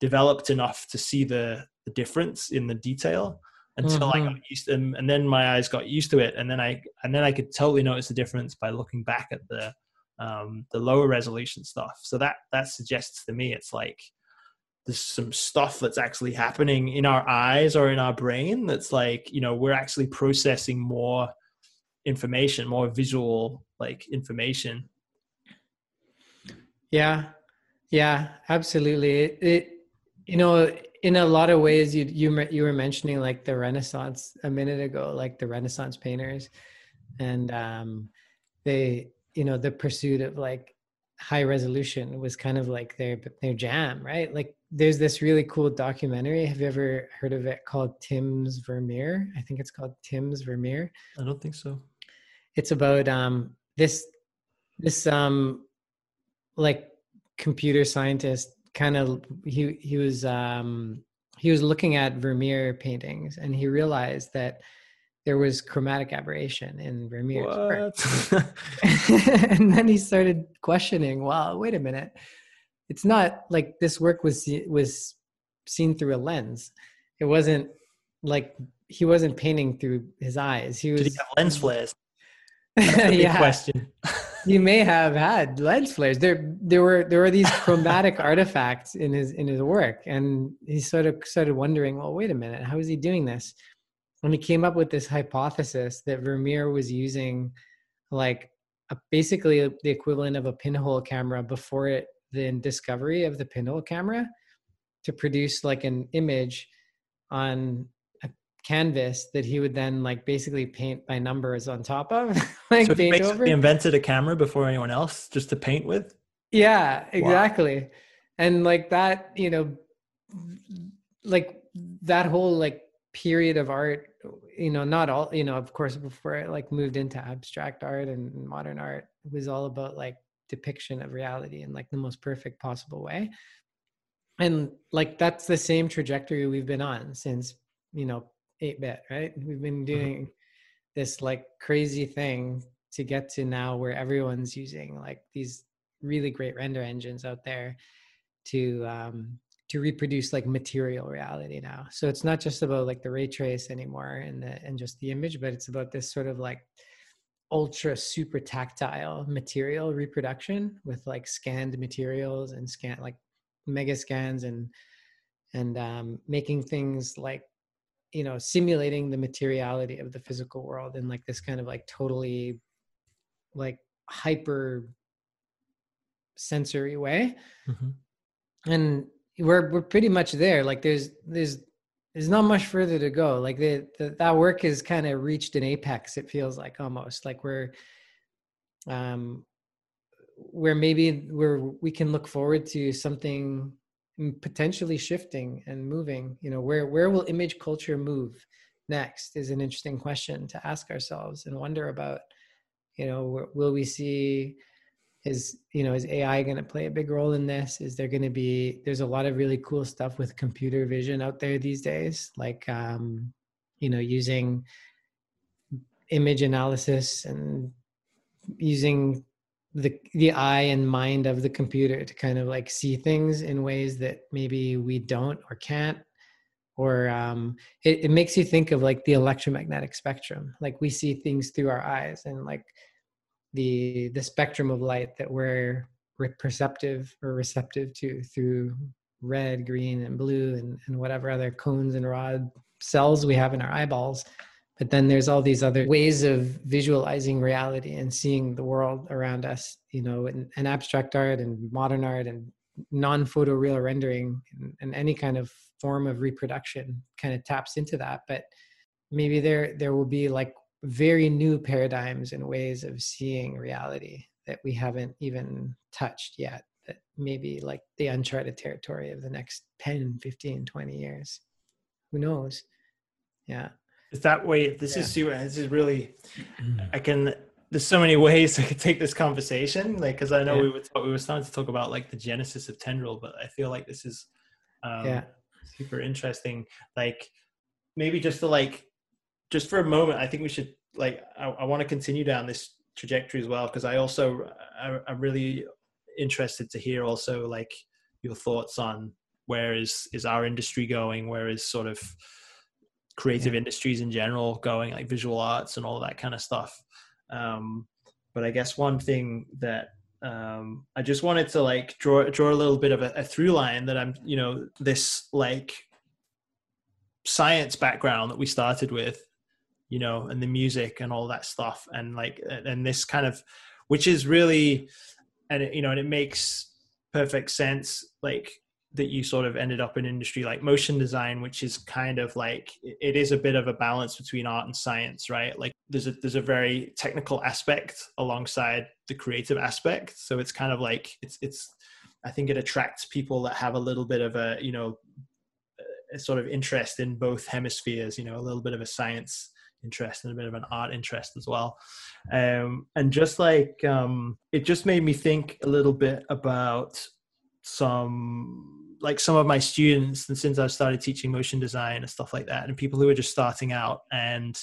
developed enough to see the the difference in the detail until mm-hmm. I got used to them, and then my eyes got used to it, and then I and then I could totally notice the difference by looking back at the um, the lower resolution stuff. So that that suggests to me it's like there's some stuff that's actually happening in our eyes or in our brain that's like you know we're actually processing more information, more visual like information. Yeah, yeah, absolutely. It, it you know in a lot of ways you you you were mentioning like the renaissance a minute ago like the renaissance painters. And um they you know the pursuit of like high resolution was kind of like their their jam right? Like there's this really cool documentary. Have you ever heard of it called tim's vermeer? I think it's called tim's vermeer. I don't think so. It's about um this this um like computer scientist kind of he he was um he was looking at Vermeer paintings and he realized that there was chromatic aberration in Vermeer's work. and then he started questioning, well, wait a minute. It's not like this work was was seen through a lens. It wasn't like he wasn't painting through his eyes. He was Did he have lens flares? yeah. question. you may have had lens flares. There, there were there were these chromatic artifacts in his in his work, and he sort of started wondering, well, wait a minute, how is he doing this? And he came up with this hypothesis that Vermeer was using, like, a, basically the equivalent of a pinhole camera before it the discovery of the pinhole camera, to produce like an image on canvas that he would then like basically paint by numbers on top of like so he basically over. invented a camera before anyone else just to paint with yeah exactly wow. and like that you know like that whole like period of art you know not all you know of course before it like moved into abstract art and modern art it was all about like depiction of reality in like the most perfect possible way and like that's the same trajectory we've been on since you know 8 bit, right? We've been mm-hmm. doing this like crazy thing to get to now where everyone's using like these really great render engines out there to um to reproduce like material reality now. So it's not just about like the ray trace anymore and the and just the image, but it's about this sort of like ultra super tactile material reproduction with like scanned materials and scan like mega scans and and um, making things like you know simulating the materiality of the physical world in like this kind of like totally like hyper sensory way. Mm-hmm. and we're we're pretty much there. Like there's there's there's not much further to go. Like the, the that work has kind of reached an apex it feels like almost. Like we're um where maybe where we can look forward to something potentially shifting and moving you know where where will image culture move next is an interesting question to ask ourselves and wonder about you know will we see is you know is ai going to play a big role in this? Is there going to be there's a lot of really cool stuff with computer vision out there these days like um you know using image analysis and using the the eye and mind of the computer to kind of like see things in ways that maybe we don't or can't or um, it, it makes you think of like the electromagnetic spectrum. Like we see things through our eyes and like the the spectrum of light that we're perceptive or receptive to through red green and blue and, and whatever other cones and rod cells we have in our eyeballs but then there's all these other ways of visualizing reality and seeing the world around us you know and, and abstract art and modern art and non-photoreal rendering and, and any kind of form of reproduction kind of taps into that. But maybe there there will be like very new paradigms and ways of seeing reality that we haven't even touched yet that maybe like the uncharted territory of the next 10 15 20 years. Who knows? Yeah is that way this yeah. is super this is really i can there's so many ways i could take this conversation like because i know yeah. we were we were starting to talk about like the genesis of tendril but i feel like this is um yeah super interesting like maybe just to like just for a moment i think we should like i, I want to continue down this trajectory as well because i also I, i'm really interested to hear also like your thoughts on where is is our industry going where is sort of creative yeah. industries in general going, like visual arts and all that kind of stuff. Um, but I guess one thing that um, I just wanted to like draw draw a little bit of a, a through line that I'm, you know, this like science background that we started with, you know, and the music and all that stuff, and like and this kind of, which is really, and it, you know, and it makes perfect sense, like that you sort of ended up in industry like motion design which is kind of like it is a bit of a balance between art and science right? Like there's a there's a very technical aspect alongside the creative aspect. So it's kind of like it's it's i think it attracts people that have a little bit of a you know a sort of interest in both hemispheres you know a little bit of a science interest and a bit of an art interest as well. Um and just like um it just made me think a little bit about some like some of my students and since I've started teaching motion design and stuff like that and people who are just starting out and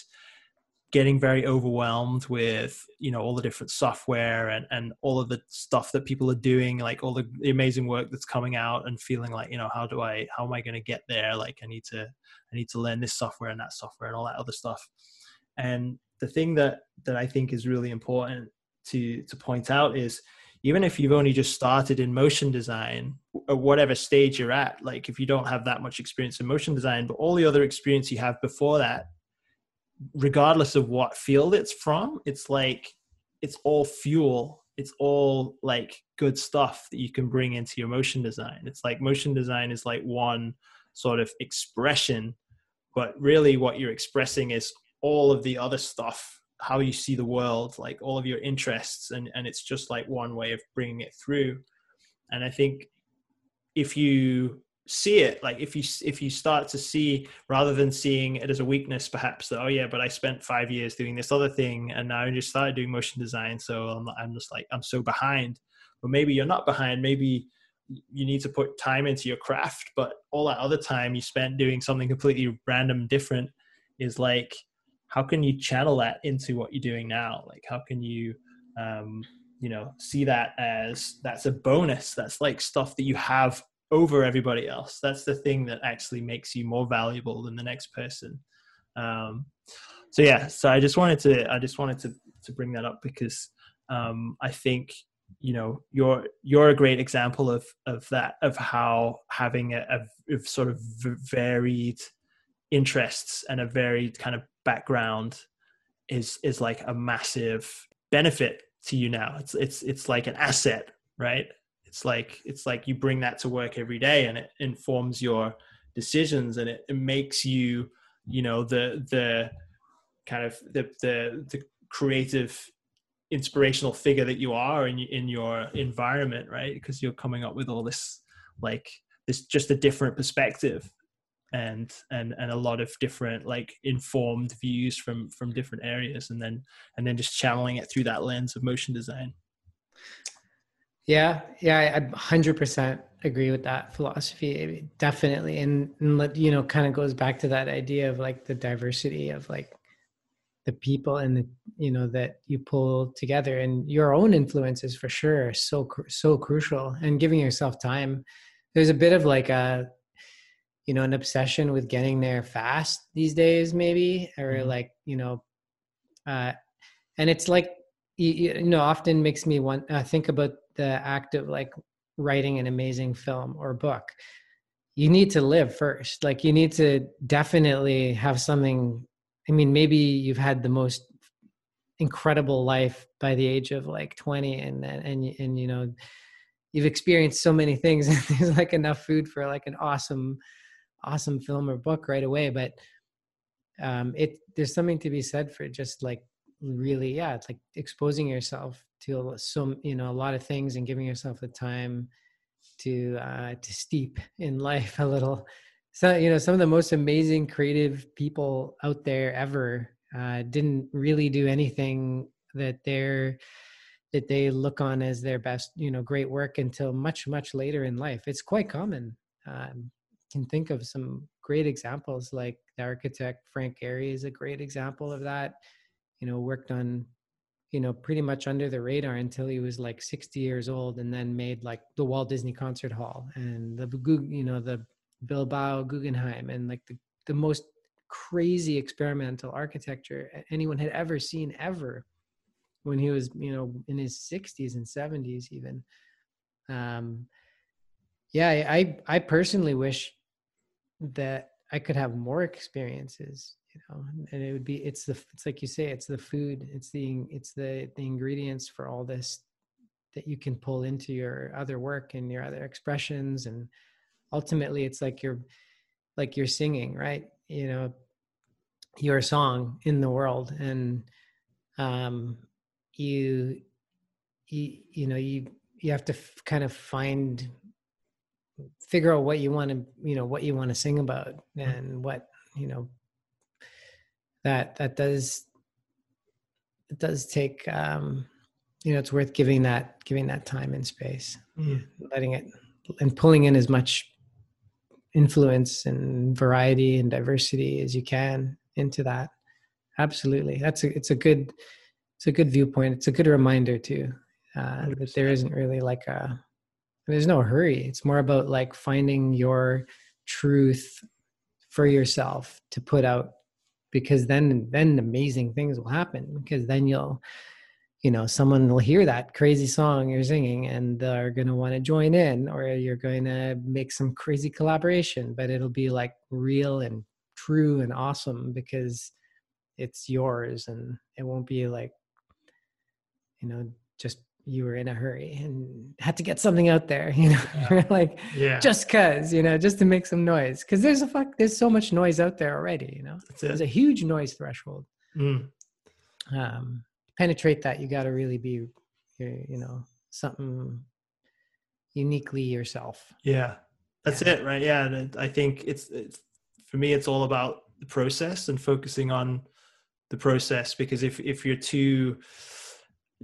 getting very overwhelmed with you know all the different software and and all of the stuff that people are doing like all the, the amazing work that's coming out and feeling like you know how do i how am i going to get there? Like i need to i need to learn this software and that software and all that other stuff. And the thing that that i think is really important to to point out is even if you've only just started in motion design or whatever stage you're at like if you don't have that much experience in motion design but all the other experience you have before that regardless of what field it's from it's like it's all fuel. It's all like good stuff that you can bring into your motion design. It's like motion design is like one sort of expression but really what you're expressing is all of the other stuff how you see the world like all of your interests and and it's just like one way of bringing it through. And i think if you see it like if you if you start to see rather than seeing it as a weakness perhaps that oh yeah but i spent five years doing this other thing and now i just started doing motion design so i'm, I'm just like i'm so behind. But maybe you're not behind. Maybe you need to put time into your craft but all that other time you spent doing something completely random different is like how can you channel that into what you're doing now? Like how can you um, you know see that as that's a bonus that's like stuff that you have over everybody else. That's the thing that actually makes you more valuable than the next person. Um, so yeah so i just wanted to i just wanted to to bring that up because um, i think you know you're you're a great example of of that of how having a, a sort of varied interests and a varied kind of background is is like a massive benefit to you now. It's it's it's like an asset right? It's like it's like you bring that to work every day and it informs your decisions and it, it makes you you know the the kind of the the, the creative inspirational figure that you are in in your environment right? Because you're coming up with all this like this just a different perspective and and and a lot of different like informed views from from different areas and then and then just channeling it through that lens of motion design. Yeah yeah i 100% agree with that philosophy. Definitely and, and you know kind of goes back to that idea of like the diversity of like the people and the you know that you pull together and your own influences for sure so so crucial and giving yourself time. There's a bit of like a you know an obsession with getting there fast these days maybe or mm-hmm. like you know uh and it's like you, you know often makes me want uh, think about the act of like writing an amazing film or book you need to live first like you need to definitely have something i mean maybe you've had the most incredible life by the age of like 20 and and and, and you know you've experienced so many things and there's like enough food for like an awesome awesome film or book right away but um it there's something to be said for just like really yeah it's like exposing yourself to some you know a lot of things and giving yourself the time to uh to steep in life a little. So you know some of the most amazing creative people out there ever uh didn't really do anything that they're that they look on as their best you know great work until much much later in life. It's quite common um, can think of some great examples like the architect frank gehry is a great example of that you know worked on you know pretty much under the radar until he was like 60 years old and then made like the walt disney concert hall and the you know the bilbao guggenheim and like the, the most crazy experimental architecture anyone had ever seen ever when he was you know in his 60s and 70s even. Um yeah i i personally wish that i could have more experiences you know and it would be it's the it's like you say it's the food it's the it's the the ingredients for all this that you can pull into your other work and your other expressions. And ultimately it's like you're like you're singing right? You know your song in the world. And um you you you know you you have to f- kind of find figure out what you want to you know what you want to sing about mm-hmm. and what you know that that does it does take um you know it's worth giving that giving that time and space mm. letting it and pulling in as much influence and variety and diversity as you can into that absolutely that's a it's a good it's a good viewpoint. It's a good reminder too uh, that there isn't really like a there's no hurry. It's more about like finding your truth for yourself to put out because then then amazing things will happen because then you'll you know someone will hear that crazy song you're singing and they're going to want to join in or you're going to make some crazy collaboration but it'll be like real and true and awesome because it's yours and it won't be like you know just you were in a hurry and had to get something out there you know yeah. like yeah. just cuz you know just to make some noise cuz there's a fuck there's so much noise out there already you know? There's a huge noise threshold. Mm. um penetrate that you got to really be you know something uniquely yourself. Yeah. That's yeah. it right? Yeah i think it's, it's for me it's all about the process and focusing on the process because if if you're too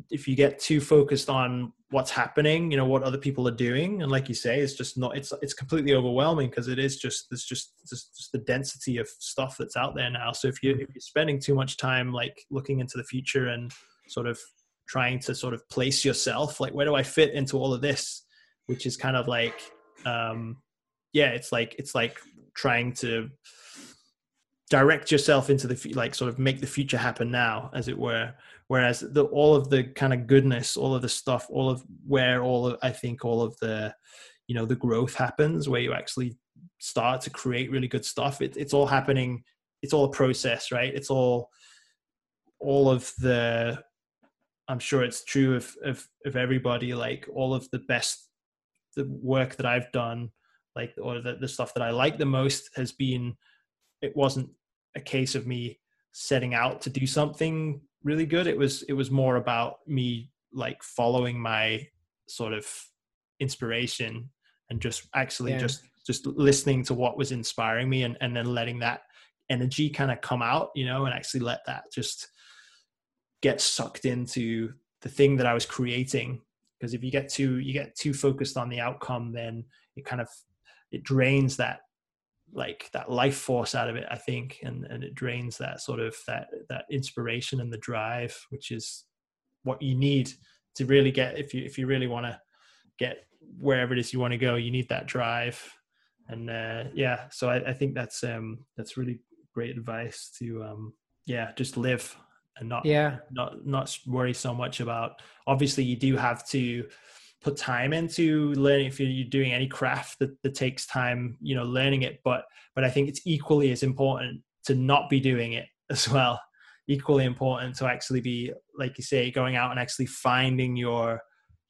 if you get too focused on what's happening you know what other people are doing and like you say it's just not it's it's completely overwhelming because it is just there's just, just just the density of stuff that's out there now. So if you if you're spending too much time like looking into the future and sort of trying to sort of place yourself like where do i fit into all of this? Which is kind of like um yeah it's like it's like trying to direct yourself into the like sort of make the future happen now as it were whereas the all of the kind of goodness all of the stuff all of where all of i think all of the you know the growth happens where you actually start to create really good stuff it, it's all happening it's all a process right? It's all all of the i'm sure it's true of of, of everybody like all of the best the work that i've done like or the, the stuff that i like the most has been it wasn't a case of me setting out to do something really good. It was it was more about me like following my sort of inspiration and just actually yeah. just just listening to what was inspiring me and, and then letting that energy kind of come out, you know, and actually let that just get sucked into the thing that I was creating. Because if you get too you get too focused on the outcome, then it kind of it drains that like that life force out of it, I think, and and it drains that sort of that that inspiration and the drive, which is what you need to really get if you if you really want to get wherever it is you want to go you need that drive. And uh, yeah so I, I, think that's um that's really great advice to um yeah just live and not yeah. not not worry so much about. Obviously you do have to put time into learning if you're doing any craft that, that takes time you know learning it but but i think it's equally as important to not be doing it as well. Equally important to actually be like you say going out and actually finding your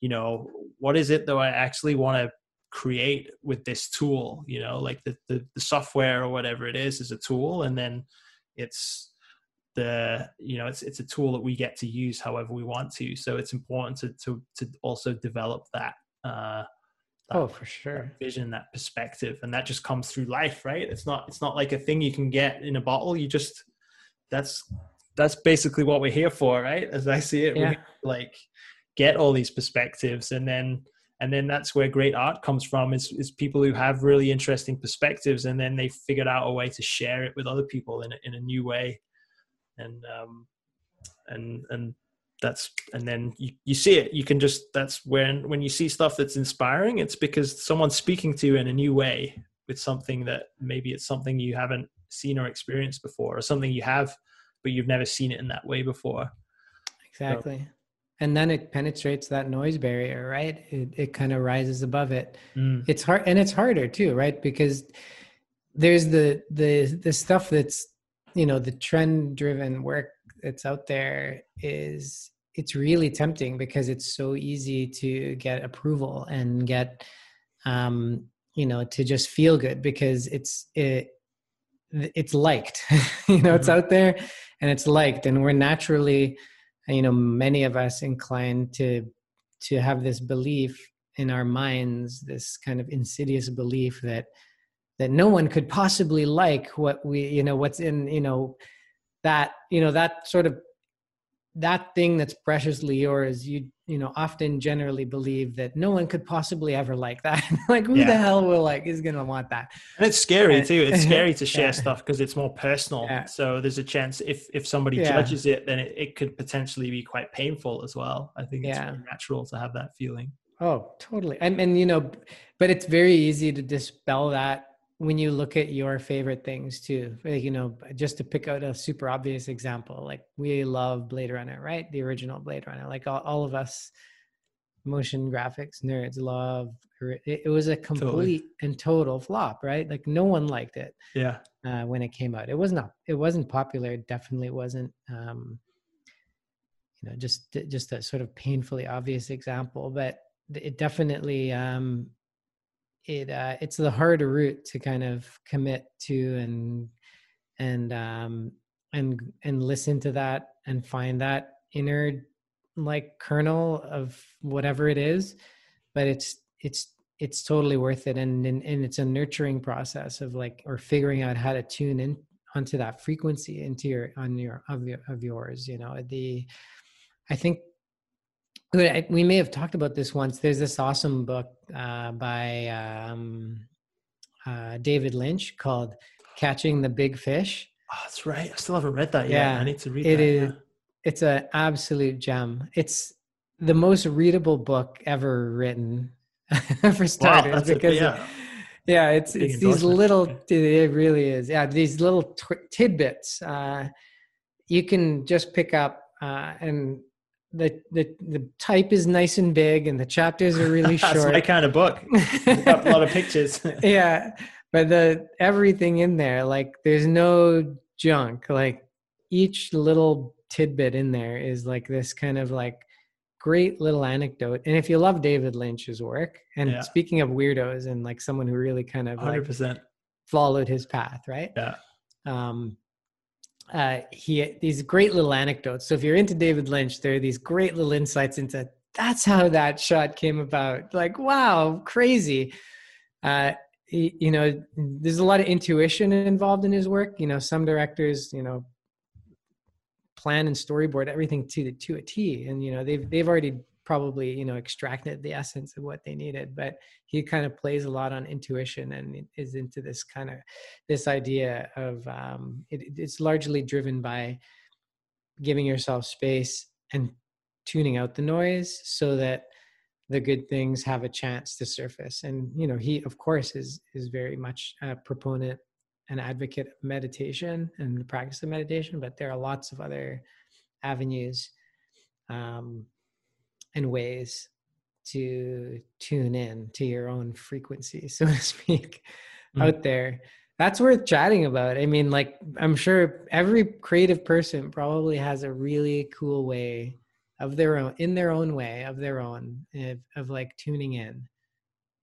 you know what is it that i actually want to create with this tool you know like the, the, the software or whatever it is is a tool and then it's the you know it's it's a tool that we get to use however we want to. So it's important to to to also develop that uh that, oh for sure. that vision that perspective. And that just comes through life right? It's not it's not like a thing you can get in a bottle. You just that's that's basically what we're here for right? As i see it yeah. like get all these perspectives. And then and then that's where great art comes from is, is people who have really interesting perspectives and then they figured out a way to share it with other people in a, in a new way and um and and that's and then you, you see it. You can just that's when when you see stuff that's inspiring it's because someone's speaking to you in a new way with something that maybe it's something you haven't seen or experienced before or something you have but you've never seen it in that way before. Exactly. So, and then it penetrates that noise barrier right? It, it kind of rises above it. Mm. it's hard and it's harder too right? Because there's the the the stuff that's you know the trend driven work that's out there is it's really tempting because it's so easy to get approval and get um you know to just feel good because it's it it's liked you know mm-hmm. it's out there and it's liked and we're naturally you know many of us inclined to to have this belief in our minds this kind of insidious belief that that no one could possibly like what we you know what's in you know that you know that sort of that thing that's preciously yours you you know often generally believe that no one could possibly ever like that. Like who yeah. the hell will like is gonna want that? And it's scary too. It's scary to share yeah. stuff because it's more personal. Yeah. so there's a chance if if somebody judges it then it, it could potentially be quite painful as well. I think it's very natural to have that feeling. Oh totally. And and you know but it's very easy to dispel that when you look at your favorite things too you know just to pick out a super obvious example like we love blade runner right? The original blade runner like all, all of us motion graphics nerds love it, it was a complete totally. and total flop right? Like no one liked it yeah. uh, when it came out. It was not it wasn't popular it definitely wasn't um you know just just a sort of painfully obvious example but it definitely um it uh, it's the harder route to kind of commit to and and um and and listen to that and find that inner like kernel of whatever it is but it's it's it's totally worth it. And, and and it's a nurturing process of like or figuring out how to tune in onto that frequency into your on your of your of yours you know the i think we may have talked about this once. There's this awesome book uh, by um, uh, David Lynch called "Catching the Big Fish." Oh, that's right. I still haven't read that yet. Yeah, I need to read it. That, is, yeah. It's an absolute gem. It's the most readable book ever written for starters wow, because. A, yeah. yeah, it's it's these little. It really is. Yeah, these little t- tidbits. Uh, you can just pick up uh, and the the the type is nice and big and the chapters are really short. That's my kind of book. a lot of pictures. yeah, but the everything in there, like there's no junk. Like each little tidbit in there is like this kind of like great little anecdote. And if you love David Lynch's work, and yeah. speaking of weirdos and like someone who really kind of 100% like followed his path, right? Yeah. Um, uh, he these great little anecdotes. So if you're into David Lynch, there are these great little insights into that's how that shot came about. Like, wow, crazy. Uh, you know, there's a lot of intuition involved in his work. You know, some directors, you know, plan and storyboard everything to the to a T, and you know they've they've already probably you know extracted the essence of what they needed but he kind of plays a lot on intuition and is into this kind of this idea of um, it, it's largely driven by giving yourself space and tuning out the noise so that the good things have a chance to surface. And you know he of course is is very much a proponent and advocate of meditation and the practice of meditation but there are lots of other avenues um, and ways to tune in to your own frequency so to speak mm-hmm. out there. That's worth chatting about. I mean like i'm sure every creative person probably has a really cool way of their own in their own way of their own of, of like tuning in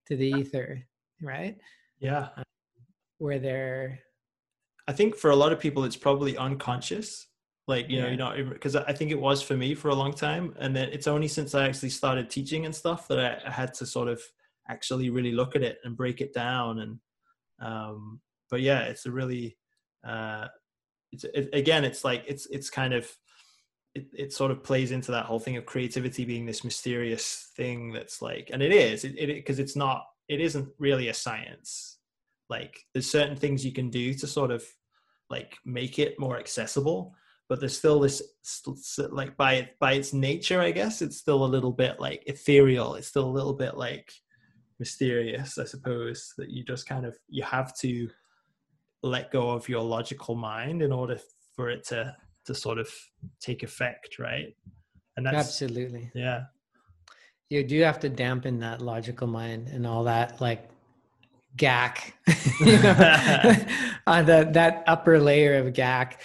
to the ether right? Yeah. Um, where they're i think for a lot of people it's probably unconscious like you yeah. know you know because i think it was for me for a long time and then it's only since i actually started teaching and stuff that i, I had to sort of actually really look at it and break it down and um but yeah it's a really uh it's it, again it's like it's it's kind of it, it sort of plays into that whole thing of creativity being this mysterious thing that's like and it is it because it, it's not it isn't really a science like there's certain things you can do to sort of like make it more accessible but there's still this like by by its nature i guess it's still a little bit like ethereal. It's still a little bit like mysterious i suppose that you just kind of you have to let go of your logical mind in order for it to to sort of take effect right? And that's absolutely. Yeah. You do have to dampen that logical mind and all that like gack. Uh, that that upper layer of gack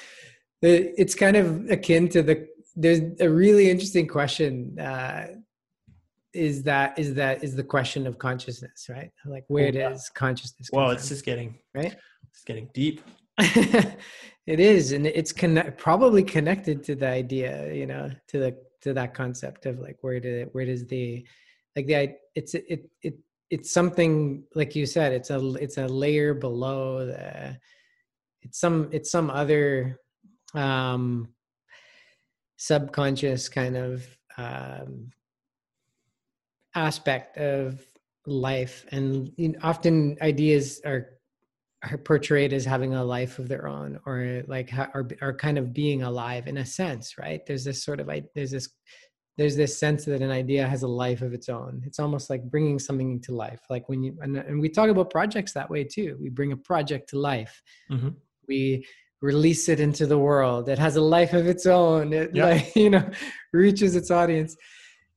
it's kind of akin to the there's a really interesting question uh, is that is that is the question of consciousness right? Like where oh, does consciousness well it's just getting right? it's getting deep. It is and it's connect probably connected to the idea you know to the to that concept of like where did where does the like the it's it it it's something like you said it's a it's a layer below the it's some it's some other um, subconscious kind of um, aspect of life. And you know, often ideas are, are portrayed as having a life of their own or like are, are kind of being alive in a sense right? There's this sort of there's this there's this sense that an idea has a life of its own. It's almost like bringing something into life. Like when you and, and we talk about projects that way too. We bring a project to life. Mm-hmm. we release it into the world. It has a life of its own. It like you know reaches its audience.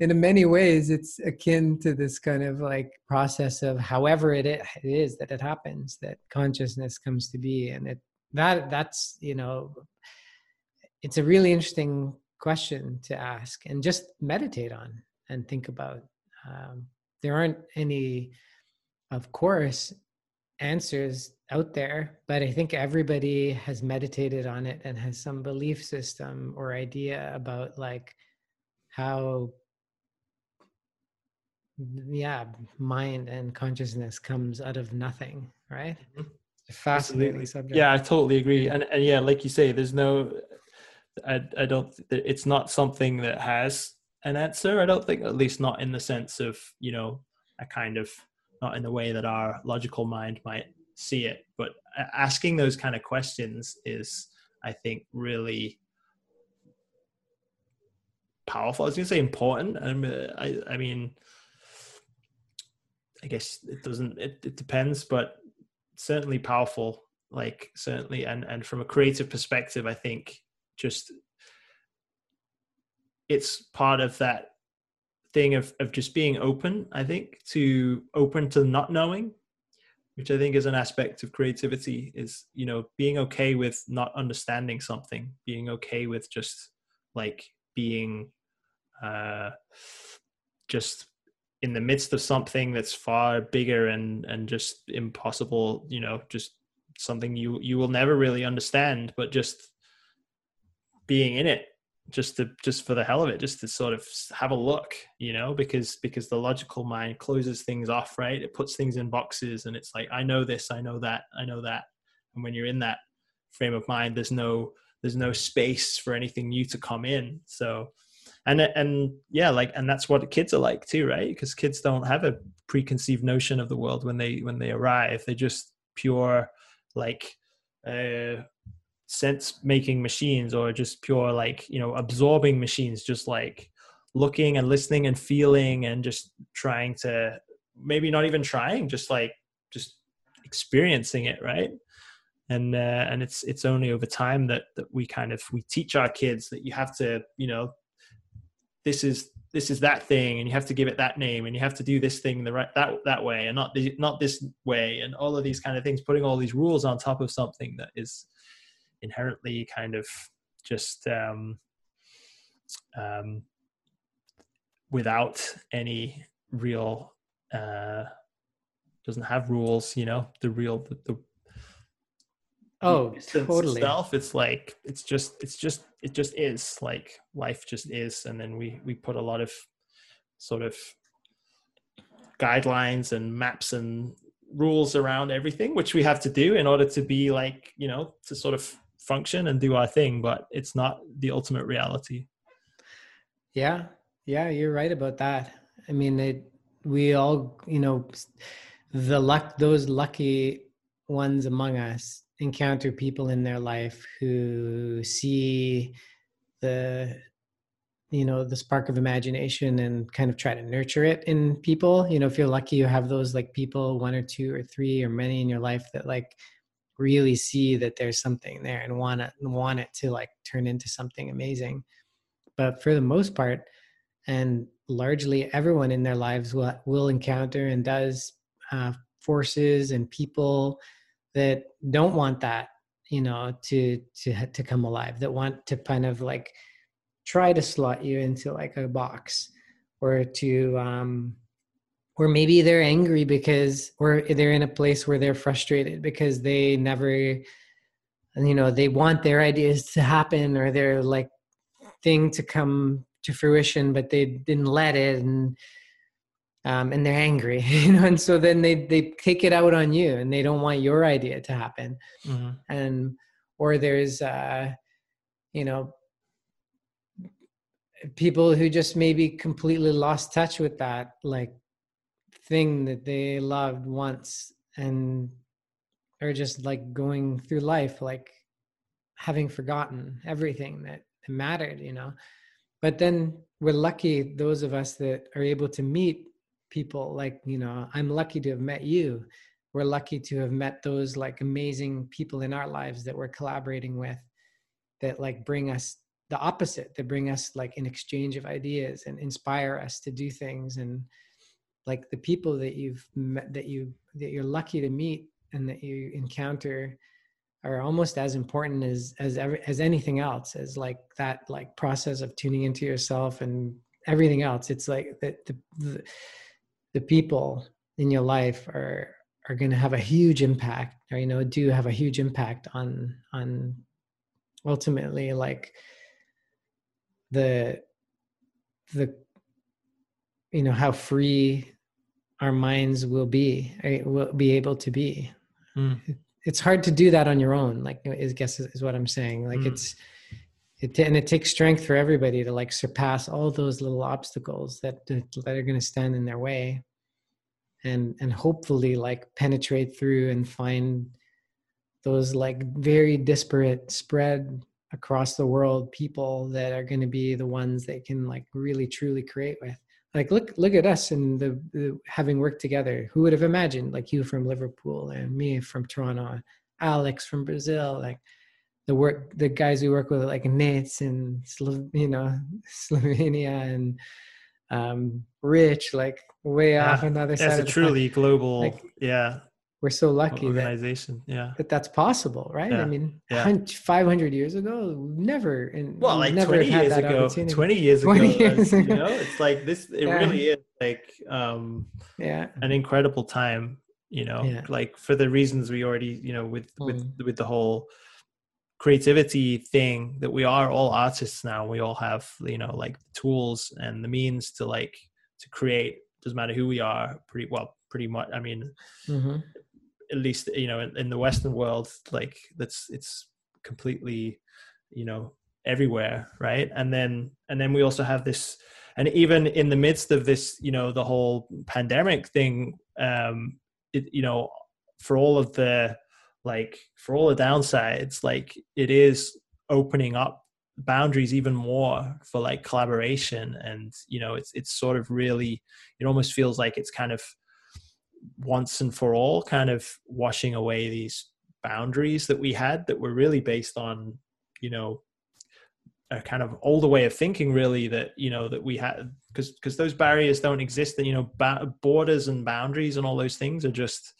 In many ways it's akin to this kind of like process of however it is that it happens that consciousness comes to be. And it that that's you know it's a really interesting question to ask and just meditate on and think about. Um, there aren't any of course answers out there, but I think everybody has meditated on it and has some belief system or idea about like how yeah, mind and consciousness comes out of nothing, right? Mm-hmm. fascinating subject. Yeah, I totally agree. And and yeah, like you say, there's no I I don't it's not something that has an answer. I don't think at least not in the sense of, you know, a kind of not in the way that our logical mind might see it. But asking those kind of questions is, I think, really powerful. I was going to say important. I, I mean, I guess it doesn't. It, it depends, but certainly powerful. Like certainly, and and from a creative perspective, I think just it's part of that thing of, of just being open i think to open to not knowing which i think is an aspect of creativity is you know being okay with not understanding something being okay with just like being uh just in the midst of something that's far bigger and and just impossible you know just something you you will never really understand but just being in it just to just for the hell of it just to sort of have a look you know because because the logical mind closes things off right? It puts things in boxes and it's like i know this i know that i know that. And when you're in that frame of mind there's no there's no space for anything new to come in. So and and yeah like and that's what kids are like too right? Because kids don't have a preconceived notion of the world when they when they arrive. They're just pure like uh sense making machines or just pure like you know absorbing machines just like looking and listening and feeling and just trying to maybe not even trying just like just experiencing it right? And uh, and it's it's only over time that that we kind of we teach our kids that you have to you know this is this is that thing and you have to give it that name and you have to do this thing the right that that way and not the, not this way and all of these kind of things putting all these rules on top of something that is inherently kind of just um, um, without any real uh, doesn't have rules you know the real the, the oh totally. itself it's like it's just it's just it just is like life just is. And then we we put a lot of sort of guidelines and maps and rules around everything which we have to do in order to be like you know to sort of function and do our thing, but it's not the ultimate reality. Yeah, yeah, you're right about that. I mean, it, we all, you know, the luck, those lucky ones among us encounter people in their life who see the you know the spark of imagination and kind of try to nurture it in people you know if you're lucky you have those like people one or two or three or many in your life that like really see that there's something there and want it want it to like turn into something amazing. But for the most part and largely everyone in their lives will, will encounter and does uh, forces and people that don't want that you know to to to come alive that want to kind of like try to slot you into like a box or to um or maybe they're angry because or they're in a place where they're frustrated because they never you know they want their ideas to happen or their like thing to come to fruition but they didn't let it and um, and they're angry you know and so then they they take it out on you and they don't want your idea to happen mm-hmm. and or there's uh you know people who just maybe completely lost touch with that like thing that they loved once and are just like going through life like having forgotten everything that mattered you know? But then we're lucky those of us that are able to meet people like you know i'm lucky to have met you. We're lucky to have met those like amazing people in our lives that we're collaborating with that like bring us the opposite that bring us like an exchange of ideas and inspire us to do things and like the people that you've met that you that you're lucky to meet and that you encounter are almost as important as as every, as anything else as like that like process of tuning into yourself and everything else. It's like the, the the people in your life are are going to have a huge impact or you know do have a huge impact on on ultimately like the the you know how free our minds will be will be able to be mm. it's hard to do that on your own like i guess is what i'm saying like mm. it's it and it takes strength for everybody to like surpass all those little obstacles that that are going to stand in their way and and hopefully like penetrate through and find those like very disparate spread across the world people that are going to be the ones that can like really truly create with like look look at us and the, the, having worked together. Who would have imagined like you from liverpool and me from toronto alex from brazil like the work the guys we work with like Nates and you know slovenia and um rich like way yeah. off another side it's a truly global like, yeah we're so lucky organization that, yeah that that's possible right yeah. i mean yeah. 500 years ago never and well like never 20 years ago 20 years 20 ago years you know it's like this it yeah. really is like um yeah an incredible time you know like for the reasons we already you know with with mm. with the whole creativity thing that we are all artists now we all have you know like the tools and the means to like to create doesn't matter who we are pretty well pretty much i mean mm-hmm. At least you know in, in, the western world like that's it's completely you know everywhere right? And then and then we also have this and even in the midst of this you know the whole pandemic thing um it you know for all of the like for all the downsides like it is opening up boundaries even more for like collaboration. And you know it's it's sort of really it almost feels like it's kind of once and for all kind of washing away these boundaries that we had that were really based on you know a kind of older way of thinking really that you know that we had because because those barriers don't exist and you know ba- borders and boundaries and all those things are just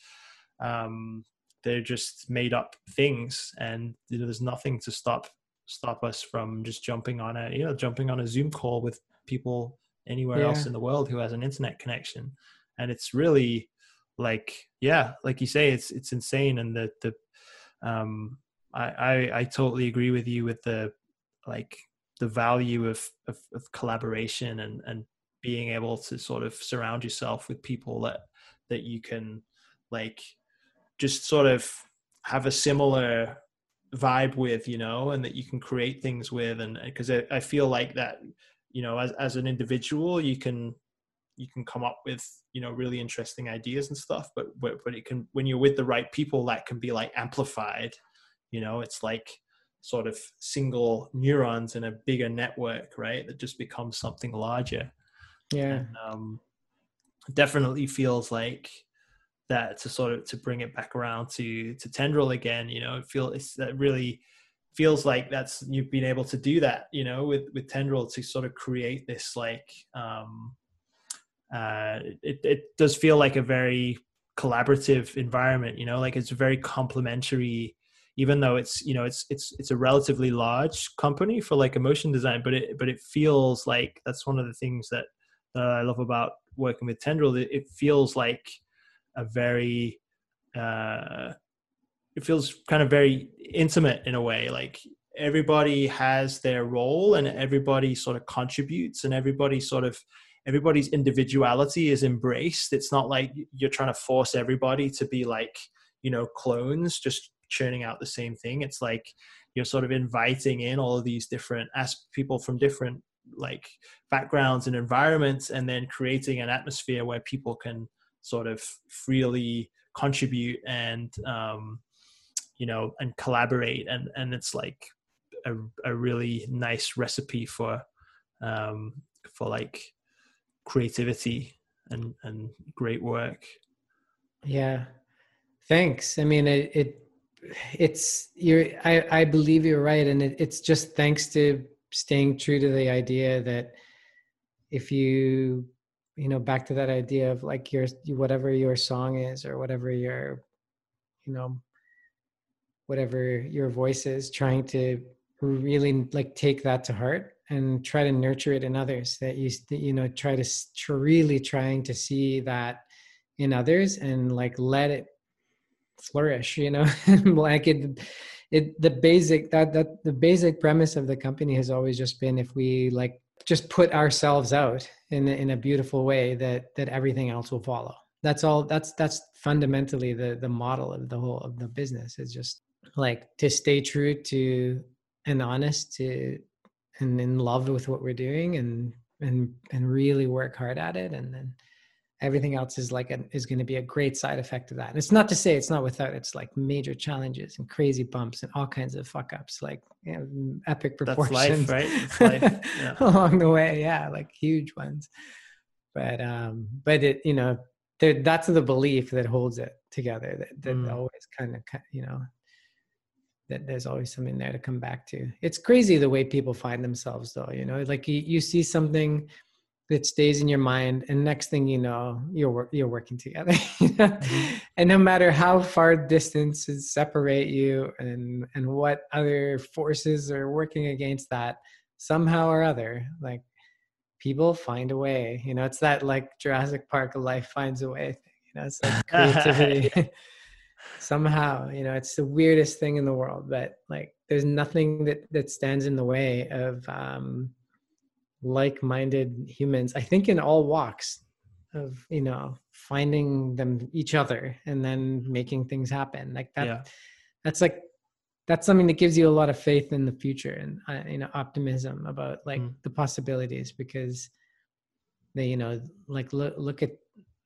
um they're just made up things and you know, there's nothing to stop stop us from just jumping on a you know jumping on a zoom call with people anywhere yeah. else in the world who has an internet connection and it's really like yeah like you say it's it's insane. And the the um I, I i totally agree with you with the like the value of, of, of collaboration and and being able to sort of surround yourself with people that that you can like just sort of have a similar vibe with you know and that you can create things with. And because I, I feel like that you know as, as an individual you can you can come up with you know really interesting ideas and stuff but but, but it can when you're with the right people that can be like amplified. You know it's like sort of single neurons in a bigger network right that just becomes something larger. Yeah. And, um definitely feels like that to sort of to bring it back around to to tendril again you know it feel it's that really feels like that's you've been able to do that you know with with tendril to sort of create this like um uh it, it does feel like a very collaborative environment you know like it's very complementary even though it's you know it's it's it's a relatively large company for like motion design but it but it feels like that's one of the things that, that i love about working with tendril it feels like a very uh, it feels kind of very intimate in a way like everybody has their role and everybody sort of contributes and everybody sort of everybody's individuality is embraced. It's not like you're trying to force everybody to be like you know clones just churning out the same thing. It's like you're sort of inviting in all of these different as people from different like backgrounds and environments and then creating an atmosphere where people can sort of freely contribute and um, you know and collaborate. And and it's like a, a really nice recipe for um, for like creativity and and great work. Yeah. Thanks. I mean it, it it's you're i i believe you're right. And it, it's just thanks to staying true to the idea that if you you know back to that idea of like your whatever your song is or whatever your you know whatever your voice is trying to really like take that to heart and try to nurture it in others that you you know try to really trying to see that in others and like let it flourish you know? Like it it the basic that that the basic premise of the company has always just been if we like just put ourselves out in in a beautiful way that that everything else will follow. That's all that's that's fundamentally the the model of the whole of the business. Is just like to stay true to and honest to and in love with what we're doing and and and really work hard at it and then everything else is like a, is going to be a great side effect of that. And it's not to say it's not without it's like major challenges and crazy bumps and all kinds of fuck ups, like you know, epic proportions, That's life, right? Life. Yeah. along the way, yeah, like huge ones. But um, but it you know that's the belief that holds it together. That that mm. always kind of you know that there's always something there to come back to. It's crazy the way people find themselves though. You know, like you you see something that stays in your mind and next thing you know you're you're working together mm-hmm. and no matter how far distances separate you and and what other forces are working against that somehow or other like people find a way you know it's that like jurassic park life finds a way thing you know it's like creativity somehow you know it's the weirdest thing in the world but like there's nothing that that stands in the way of um like-minded humans i think in all walks of you know finding them each other and then making things happen like that yeah. that's like that's something that gives you a lot of faith in the future and uh, you know optimism about like mm. the possibilities because they you know like look look at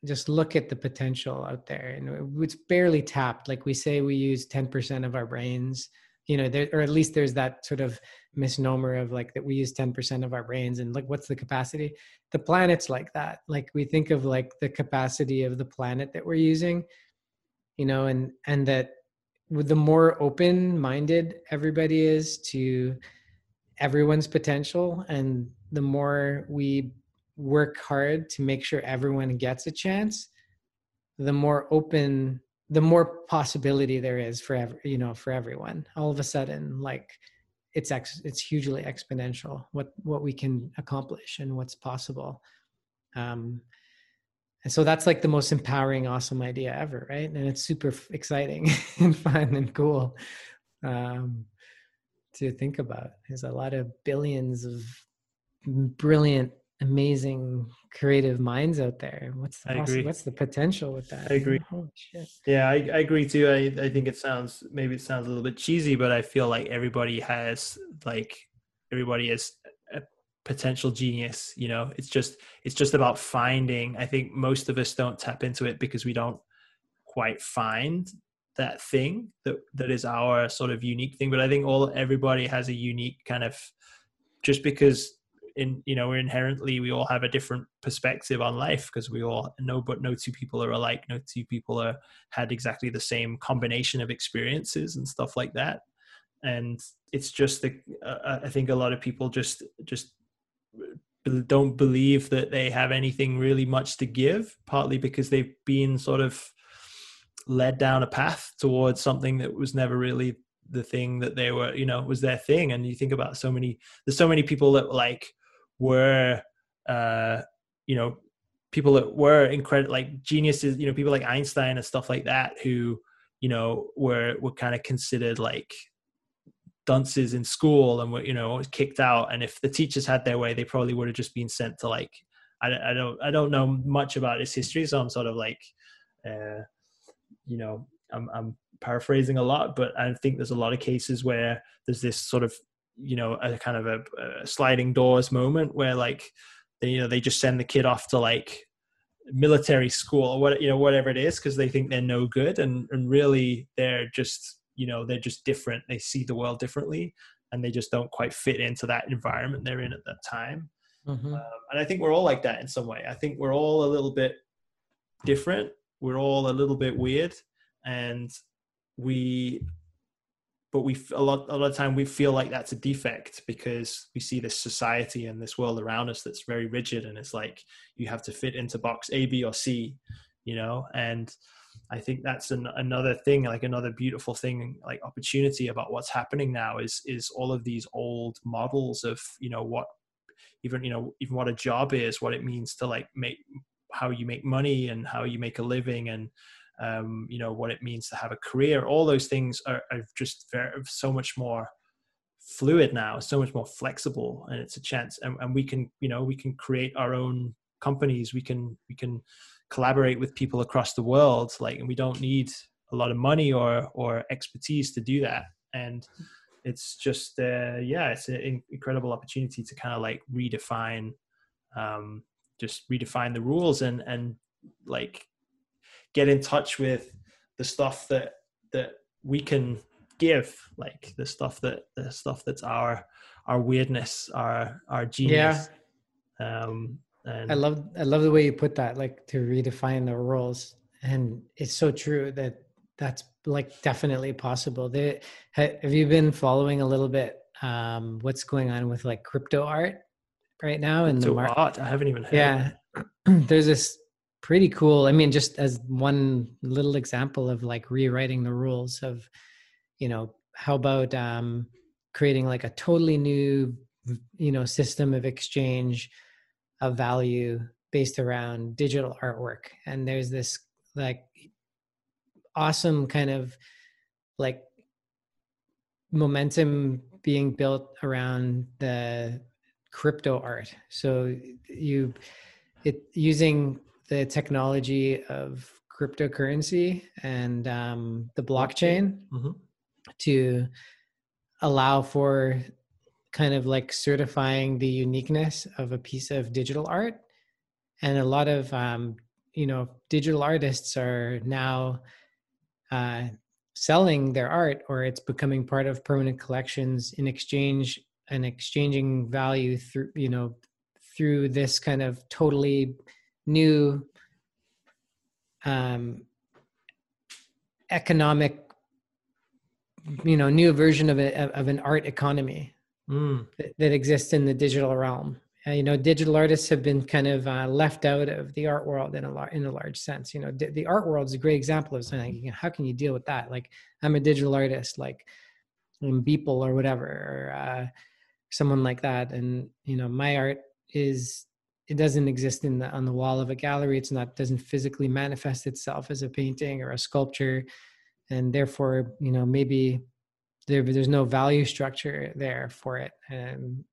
just look at the potential out there and it's barely tapped. Like we say we use 10% of our brains you know there, or at least there's that sort of misnomer of like that we use 10% of our brains and like what's the capacity? The planet's like that. Like we think of like the capacity of the planet that we're using you know and and that with the more open minded everybody is to everyone's potential and the more we work hard to make sure everyone gets a chance the more open the more possibility there is for every, you know for everyone. All of a sudden like it's ex, it's hugely exponential what what we can accomplish and what's possible. Um and so that's like the most empowering awesome idea ever right? And it's super exciting and fun and cool um to think about. There's a lot of billions of brilliant amazing creative minds out there. What's the what's the potential with that? I agree. Yeah, I, I agree too. I, I think it sounds maybe it sounds a little bit cheesy, but I feel like everybody has like everybody is a potential genius. You know, it's just it's just about finding. I think most of us don't tap into it because we don't quite find that thing that that is our sort of unique thing. But I think all everybody has a unique kind of just because in you know inherently we all have a different perspective on life because we all know but no two people are alike. No two people are had exactly the same combination of experiences and stuff like that. And it's just the uh, i think a lot of people just just don't believe that they have anything really much to give partly because they've been sort of led down a path towards something that was never really the thing that they were you know was their thing. And you think about so many there's so many people that like were uh, you know people that were incredible like geniuses you know people like einstein and stuff like that who you know were were kind of considered like dunces in school and were you know kicked out. And if the teachers had their way they probably would have just been sent to like i, I don't i don't know much about his history so i'm sort of like uh you know i'm i'm paraphrasing a lot but i think there's a lot of cases where there's this sort of you know a kind of a, a sliding doors moment where like they you know they just send the kid off to like military school or what you know whatever it is because they think they're no good and and really they're just you know they're just different. They see the world differently and they just don't quite fit into that environment they're in at that time. Mm-hmm. um, and i think we're all like that in some way. I think we're all a little bit different. We're all a little bit weird and we but we a lot a lot of time we feel like that's a defect because we see this society and this world around us that's very rigid and it's like you have to fit into box A, B, or C, you know. And I think that's an, another thing, like another beautiful thing, like opportunity about what's happening now is is all of these old models of you know what even you know even what a job is, what it means to like make how you make money and how you make a living and um, you know what it means to have a career. All those things are, are just very so much more fluid now so much more flexible and it's a chance. And, and we can you know we can create our own companies. We can we can collaborate with people across the world like and we don't need a lot of money or or expertise to do that. And it's just uh, yeah it's an incredible opportunity to kind of like redefine um just redefine the rules and and like get in touch with the stuff that that we can give like the stuff that the stuff that's our our weirdness our our genius. Yeah. um and i love i love the way you put that like to redefine the roles. And it's so true that that's like definitely possible. They have you been following a little bit um what's going on with like crypto art right now in the market art? I haven't even heard yeah. there's this pretty cool. I mean, just as one little example of like rewriting the rules of, you know, how about um, creating like a totally new, you know, system of exchange of value based around digital artwork. And there's this like awesome kind of like momentum being built around the crypto art. So you it using the technology of cryptocurrency and um, the blockchain mm-hmm. to allow for kind of like certifying the uniqueness of a piece of digital art and a lot of um, you know digital artists are now uh, selling their art or it's becoming part of permanent collections in exchange and exchanging value through you know through this kind of totally new um, economic you know new version of a, of an art economy mm. that, that, exists in the digital realm. Uh, you know digital artists have been kind of uh, left out of the art world in a lar- in a large sense. You know d- the art world is a great example of something you know, how can you deal with that? Like i'm a digital artist like in Beeple or whatever or uh, someone like that. And you know my art is it doesn't exist in the on the wall of a gallery. It's not doesn't physically manifest itself as a painting or a sculpture. And therefore you know maybe there there's no value structure there for it. And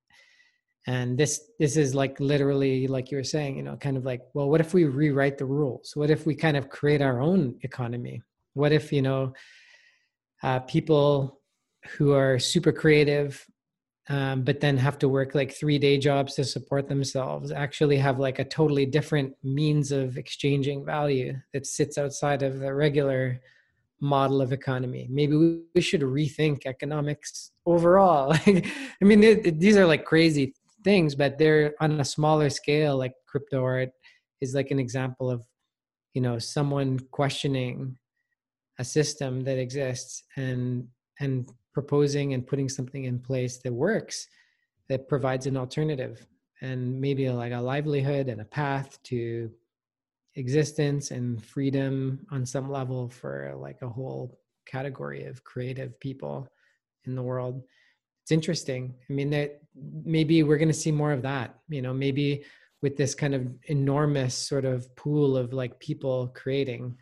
and this this is like literally like you were saying you know kind of like well what if we rewrite the rules? What if we kind of create our own economy? What if you know uh, people who are super creative um, but then have to work like three day jobs to support themselves actually have like a totally different means of exchanging value that sits outside of the regular model of economy. Maybe we, we should rethink economics overall. I mean it, it, these are like crazy things but they're on a smaller scale like crypto art is like an example of you know someone questioning a system that exists and and proposing and putting something in place that works that provides an alternative and maybe like a livelihood and a path to existence and freedom on some level for like a whole category of creative people in the world. It's interesting. I mean that maybe we're going to see more of that you know maybe with this kind of enormous sort of pool of like people creating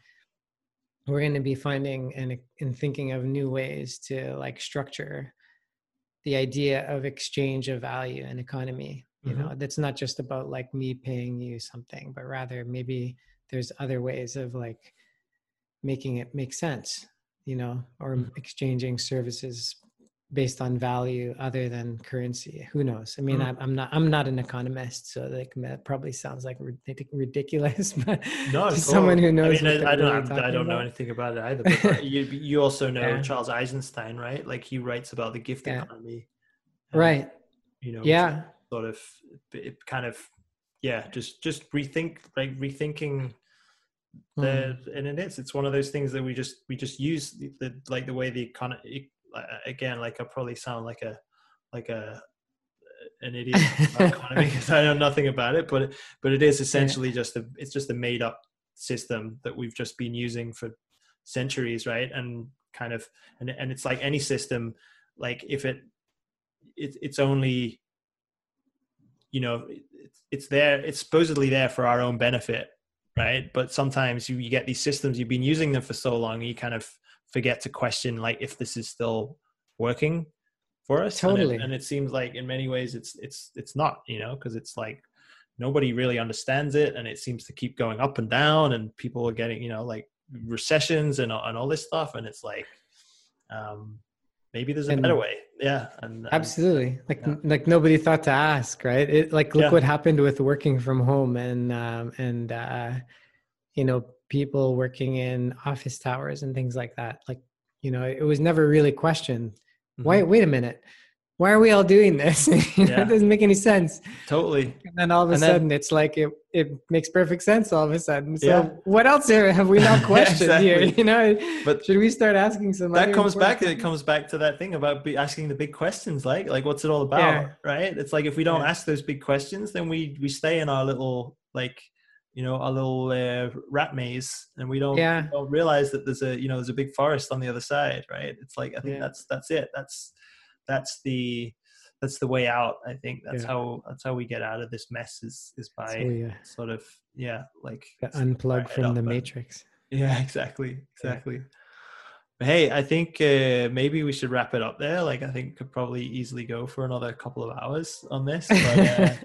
we're going to be finding and in thinking of new ways to like structure the idea of exchange of value and economy you mm-hmm. know that's not just about like me paying you something but rather maybe there's other ways of like making it make sense you know or mm-hmm. exchanging services based on value other than currency who knows i mean mm. I'm, I'm, not i'm not an economist so like that probably sounds like ridiculous but no someone who knows i mean I, I, don't i don't know anything about it either but you you also know yeah. charles eisenstein right like he writes about the gift yeah. economy right you know yeah sort of it kind of yeah just just rethink like rethinking the mm. and it is it's one of those things that we just we just use the, the like the way the economy again, like I probably sound like a like a an idiot economy because I know nothing about it, but but it is essentially yeah. just a it's just a made up system that we've just been using for centuries, right? And kind of and and it's like any system, like if it, it it's only you know it's, it's there it's supposedly there for our own benefit right but sometimes you, you get these systems you've been using them for so long you kind of forget to question like if this is still working for us. Totally and it, and it seems like in many ways it's it's it's not you know because it's like nobody really understands it and it seems to keep going up and down and people are getting you know like recessions and, and all this stuff. And it's like um maybe there's a and better way. Yeah. And, and absolutely. Like yeah. like nobody thought to ask right? It like look yeah. what happened with working from home and um and uh you know people working in office towers and things like that like you know it was never really questioned. Mm-hmm. why wait a minute. Why are we all doing this? You know, yeah. it doesn't make any sense. Totally. And then all of a and sudden then, it's like it, it makes perfect sense all of a sudden. So yeah. what else have we not questioned exactly. here you know but should we start asking some that comes back it comes back to that thing about asking the big questions like like what's it all about right? It's like if we don't ask those big questions then we we stay in our little like you know a little uh, rat maze and we don't, yeah. we don't realize that there's a you know there's a big forest on the other side right it's like i think yeah. that's that's it that's that's the that's the way out i think that's yeah. how that's how we get out of this mess is is by so, yeah. sort of yeah like unplug from the matrix Yeah, exactly, exactly. Yeah. Hey, I think uh, maybe we should wrap it up there. Like, I think could probably easily go for another couple of hours on this. But,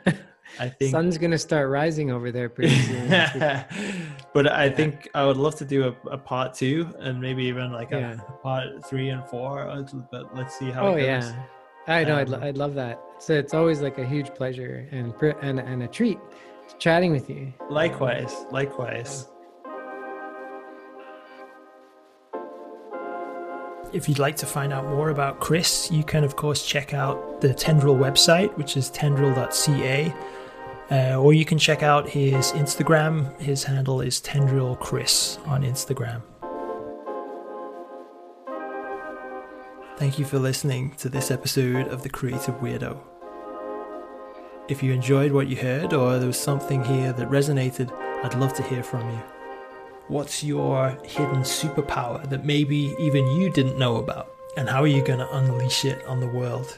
uh, I think sun's gonna start rising over there pretty soon. but I yeah. think I would love to do a, a, part two and maybe even like a, yeah. a part three and four. But let's see how. Oh yeah, I know. Um, I'd, lo- I'd love that. So it's always like a huge pleasure and and and a treat chatting with you. Likewise, likewise. If you'd like to find out more about Chris, you can, of course, check out the Tendril website, which is tendril.ca. Uh, or you can check out his Instagram. His handle is Tendril Chris on Instagram. Thank you for listening to this episode of The Creative Weirdo. If you enjoyed what you heard or there was something here that resonated, I'd love to hear from you. What's your hidden superpower that maybe even you didn't know about? And how are you going to unleash it on the world?